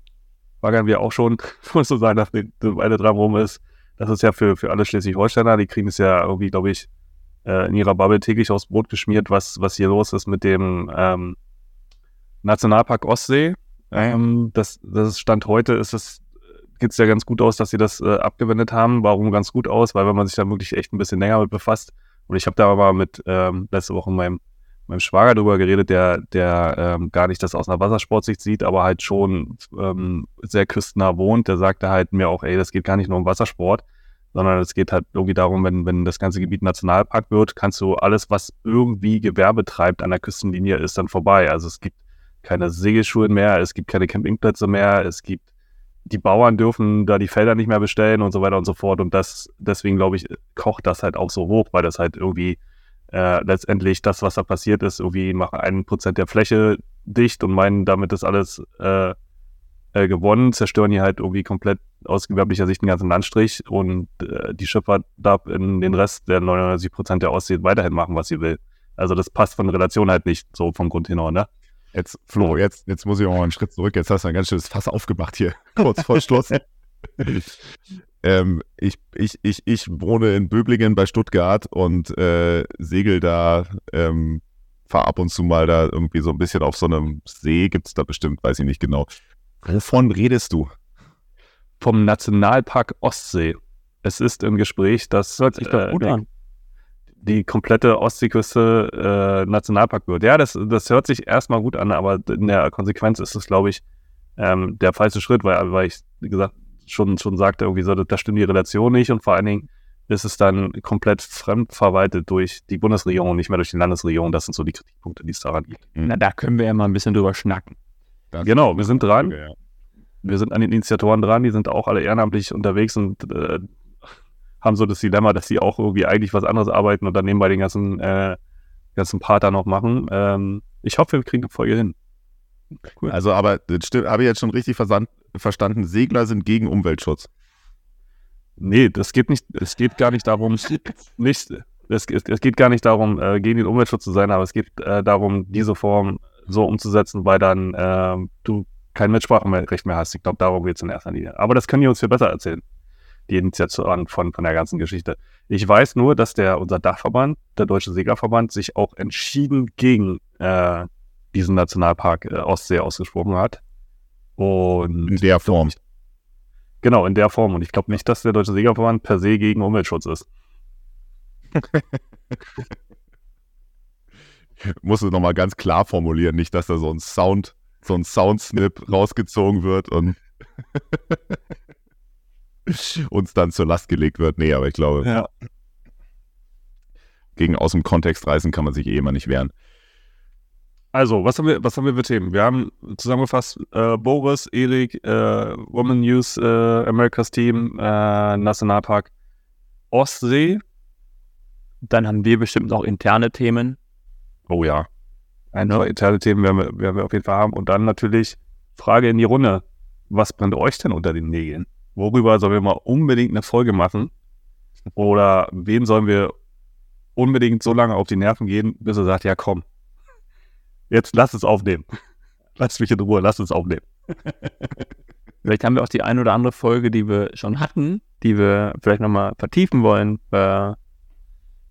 baggern wir auch schon, muss so sagen, dass die eine dran rum ist. Das ist ja für, für alle Schleswig-Holsteiner, die kriegen es ja irgendwie, glaube ich, äh, in ihrer Bubble täglich aufs Brot geschmiert, was, was hier los ist mit dem ähm, Nationalpark Ostsee. Ähm, das, das Stand heute ist es, geht es ja ganz gut aus, dass sie das äh, abgewendet haben. Warum ganz gut aus? Weil wenn man sich da wirklich echt ein bisschen länger mit befasst, und ich habe da aber mit ähm, letzte Woche meinem, meinem Schwager drüber geredet, der, der ähm, gar nicht das aus einer Wassersportsicht sieht, aber halt schon ähm, sehr küstennah wohnt. Der sagte halt mir auch, ey, das geht gar nicht nur um Wassersport, sondern es geht halt irgendwie darum, wenn, wenn das ganze Gebiet Nationalpark wird, kannst du alles, was irgendwie Gewerbe treibt an der Küstenlinie, ist dann vorbei. Also es gibt keine Segelschulen mehr, es gibt keine Campingplätze mehr, es gibt die Bauern dürfen da die Felder nicht mehr bestellen und so weiter und so fort. Und das, deswegen glaube ich, kocht das halt auch so hoch, weil das halt irgendwie äh, letztendlich das, was da passiert ist, irgendwie machen einen Prozent der Fläche dicht und meinen, damit ist alles äh, äh, gewonnen, zerstören hier halt irgendwie komplett aus gewerblicher Sicht den ganzen Landstrich und äh, die Schifffahrt darf in den Rest der 99 Prozent der Ostsee weiterhin machen, was sie will. Also das passt von Relation halt nicht so vom Grundtenor, ne? Jetzt, Flo, jetzt, jetzt muss ich auch mal einen Schritt zurück. Jetzt hast du ein ganz schönes Fass aufgemacht hier, kurz vor Schluss. ähm, ich, ich, ich, ich wohne in Böblingen bei Stuttgart und äh, segel da, ähm, fahre ab und zu mal da irgendwie so ein bisschen auf so einem See, gibt es da bestimmt, weiß ich nicht genau. Wovon redest du? Vom Nationalpark Ostsee. Es ist im Gespräch, dass Hört sich doch gut die, an. Die komplette Ostseeküste äh, Nationalpark wird. Ja, das, das hört sich erstmal gut an, aber in der Konsequenz ist es, glaube ich, ähm, der falsche Schritt, weil, weil ich, wie gesagt, schon, schon sagte, irgendwie so, da stimmt die Relation nicht und vor allen Dingen ist es dann komplett fremdverwaltet durch die Bundesregierung und nicht mehr durch die Landesregierung. Das sind so die Kritikpunkte, die es daran gibt. Na, da können wir ja mal ein bisschen drüber schnacken. Das Genau, wir sind dran. Ja. Wir sind an den Initiatoren dran, die sind auch alle ehrenamtlich unterwegs und äh, haben so das Dilemma, dass sie auch irgendwie eigentlich was anderes arbeiten und dann nebenbei den ganzen, äh, ganzen Part da noch machen. Ähm, ich hoffe, wir kriegen eine Folge hin. Cool. Also, aber das stimmt, habe ich jetzt schon richtig versan- verstanden. Segler sind gegen Umweltschutz. Nee, das geht nicht, es geht gar nicht darum, nicht, es, es, es geht gar nicht darum, äh, gegen den Umweltschutz zu sein, aber es geht äh, darum, diese Form so umzusetzen, weil dann ähm, du kein Mitspracherecht mehr hast. Ich glaube, darum geht es in erster Linie. Aber das können die uns viel besser erzählen, die Initiatoren von, von der ganzen Geschichte. Ich weiß nur, dass der, unser Dachverband, der Deutsche Seglerverband, sich auch entschieden gegen äh, diesen Nationalpark äh, Ostsee ausgesprochen hat. Und In der Form. Genau, in der Form. Und ich glaube nicht, dass der Deutsche Seglerverband per se gegen Umweltschutz ist. Muss es nochmal ganz klar formulieren, nicht, dass da so ein Sound, so ein Soundsnip rausgezogen wird und uns dann zur Last gelegt wird. Nee, aber ich glaube, Ja. gegen aus dem Kontext reißen kann man sich eh immer nicht wehren. Also, was haben wir, was haben wir für Themen? Wir haben zusammengefasst äh, Boris, Erik, äh, Woman News, äh, America's Team, äh, Nationalpark Ostsee. Dann haben wir bestimmt noch interne Themen. Oh ja. Ein, Ja. zwei interne Themen werden wir, werden wir auf jeden Fall haben. Und dann natürlich Frage in die Runde. Was brennt euch denn unter den Nägeln? Worüber sollen wir mal unbedingt eine Folge machen? Oder wen sollen wir unbedingt so lange auf die Nerven gehen, bis er sagt, ja komm, jetzt lass es aufnehmen. Lass mich in Ruhe, lass es aufnehmen. Vielleicht haben wir auch die ein oder andere Folge, die wir schon hatten, die wir vielleicht nochmal vertiefen wollen, äh,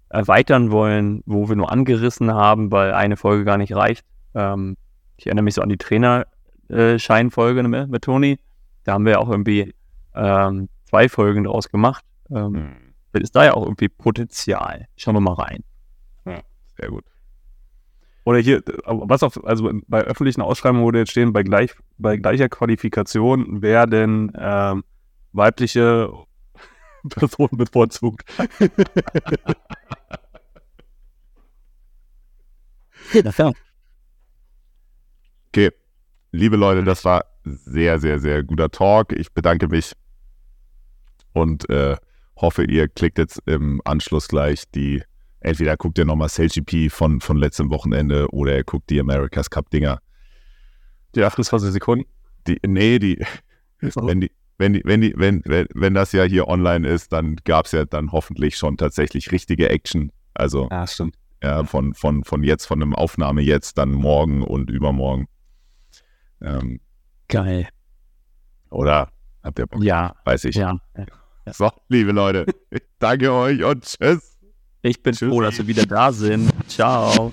erweitern wollen, wo wir nur angerissen haben, weil eine Folge gar nicht reicht. Ähm, ich erinnere mich so an die Trainerscheinfolge mit, mit Toni. Da haben wir auch irgendwie ähm, zwei Folgen draus gemacht. Ähm, Vielleicht ist da ja auch irgendwie Potenzial. Schauen wir mal rein. Sehr gut. Oder hier, was auf, also bei öffentlichen Ausschreibungen würde jetzt stehen, bei, gleich, bei gleicher Qualifikation werden ähm, weibliche Personen bevorzugt. Okay, liebe Leute, das war sehr, sehr, sehr guter Talk. Ich bedanke mich und äh, hoffe, ihr klickt jetzt im Anschluss gleich die, entweder guckt ihr nochmal SailGP von, von letztem Wochenende oder ihr guckt die America's Cup Dinger. Die 28 Sekunden. Die, nee, die, wenn die, wenn die, wenn die, wenn, wenn, wenn das ja hier online ist, dann gab es ja dann hoffentlich schon tatsächlich richtige Action. Also Ja, stimmt. ja, von, von, von jetzt, von einem Aufnahme jetzt, dann morgen und übermorgen. Ähm, Geil. Oder habt ihr Bock? Ja, Weiß ich. ja. So, liebe Leute, ich danke euch und tschüss. Ich bin froh, dass wir wieder da sind. Ciao.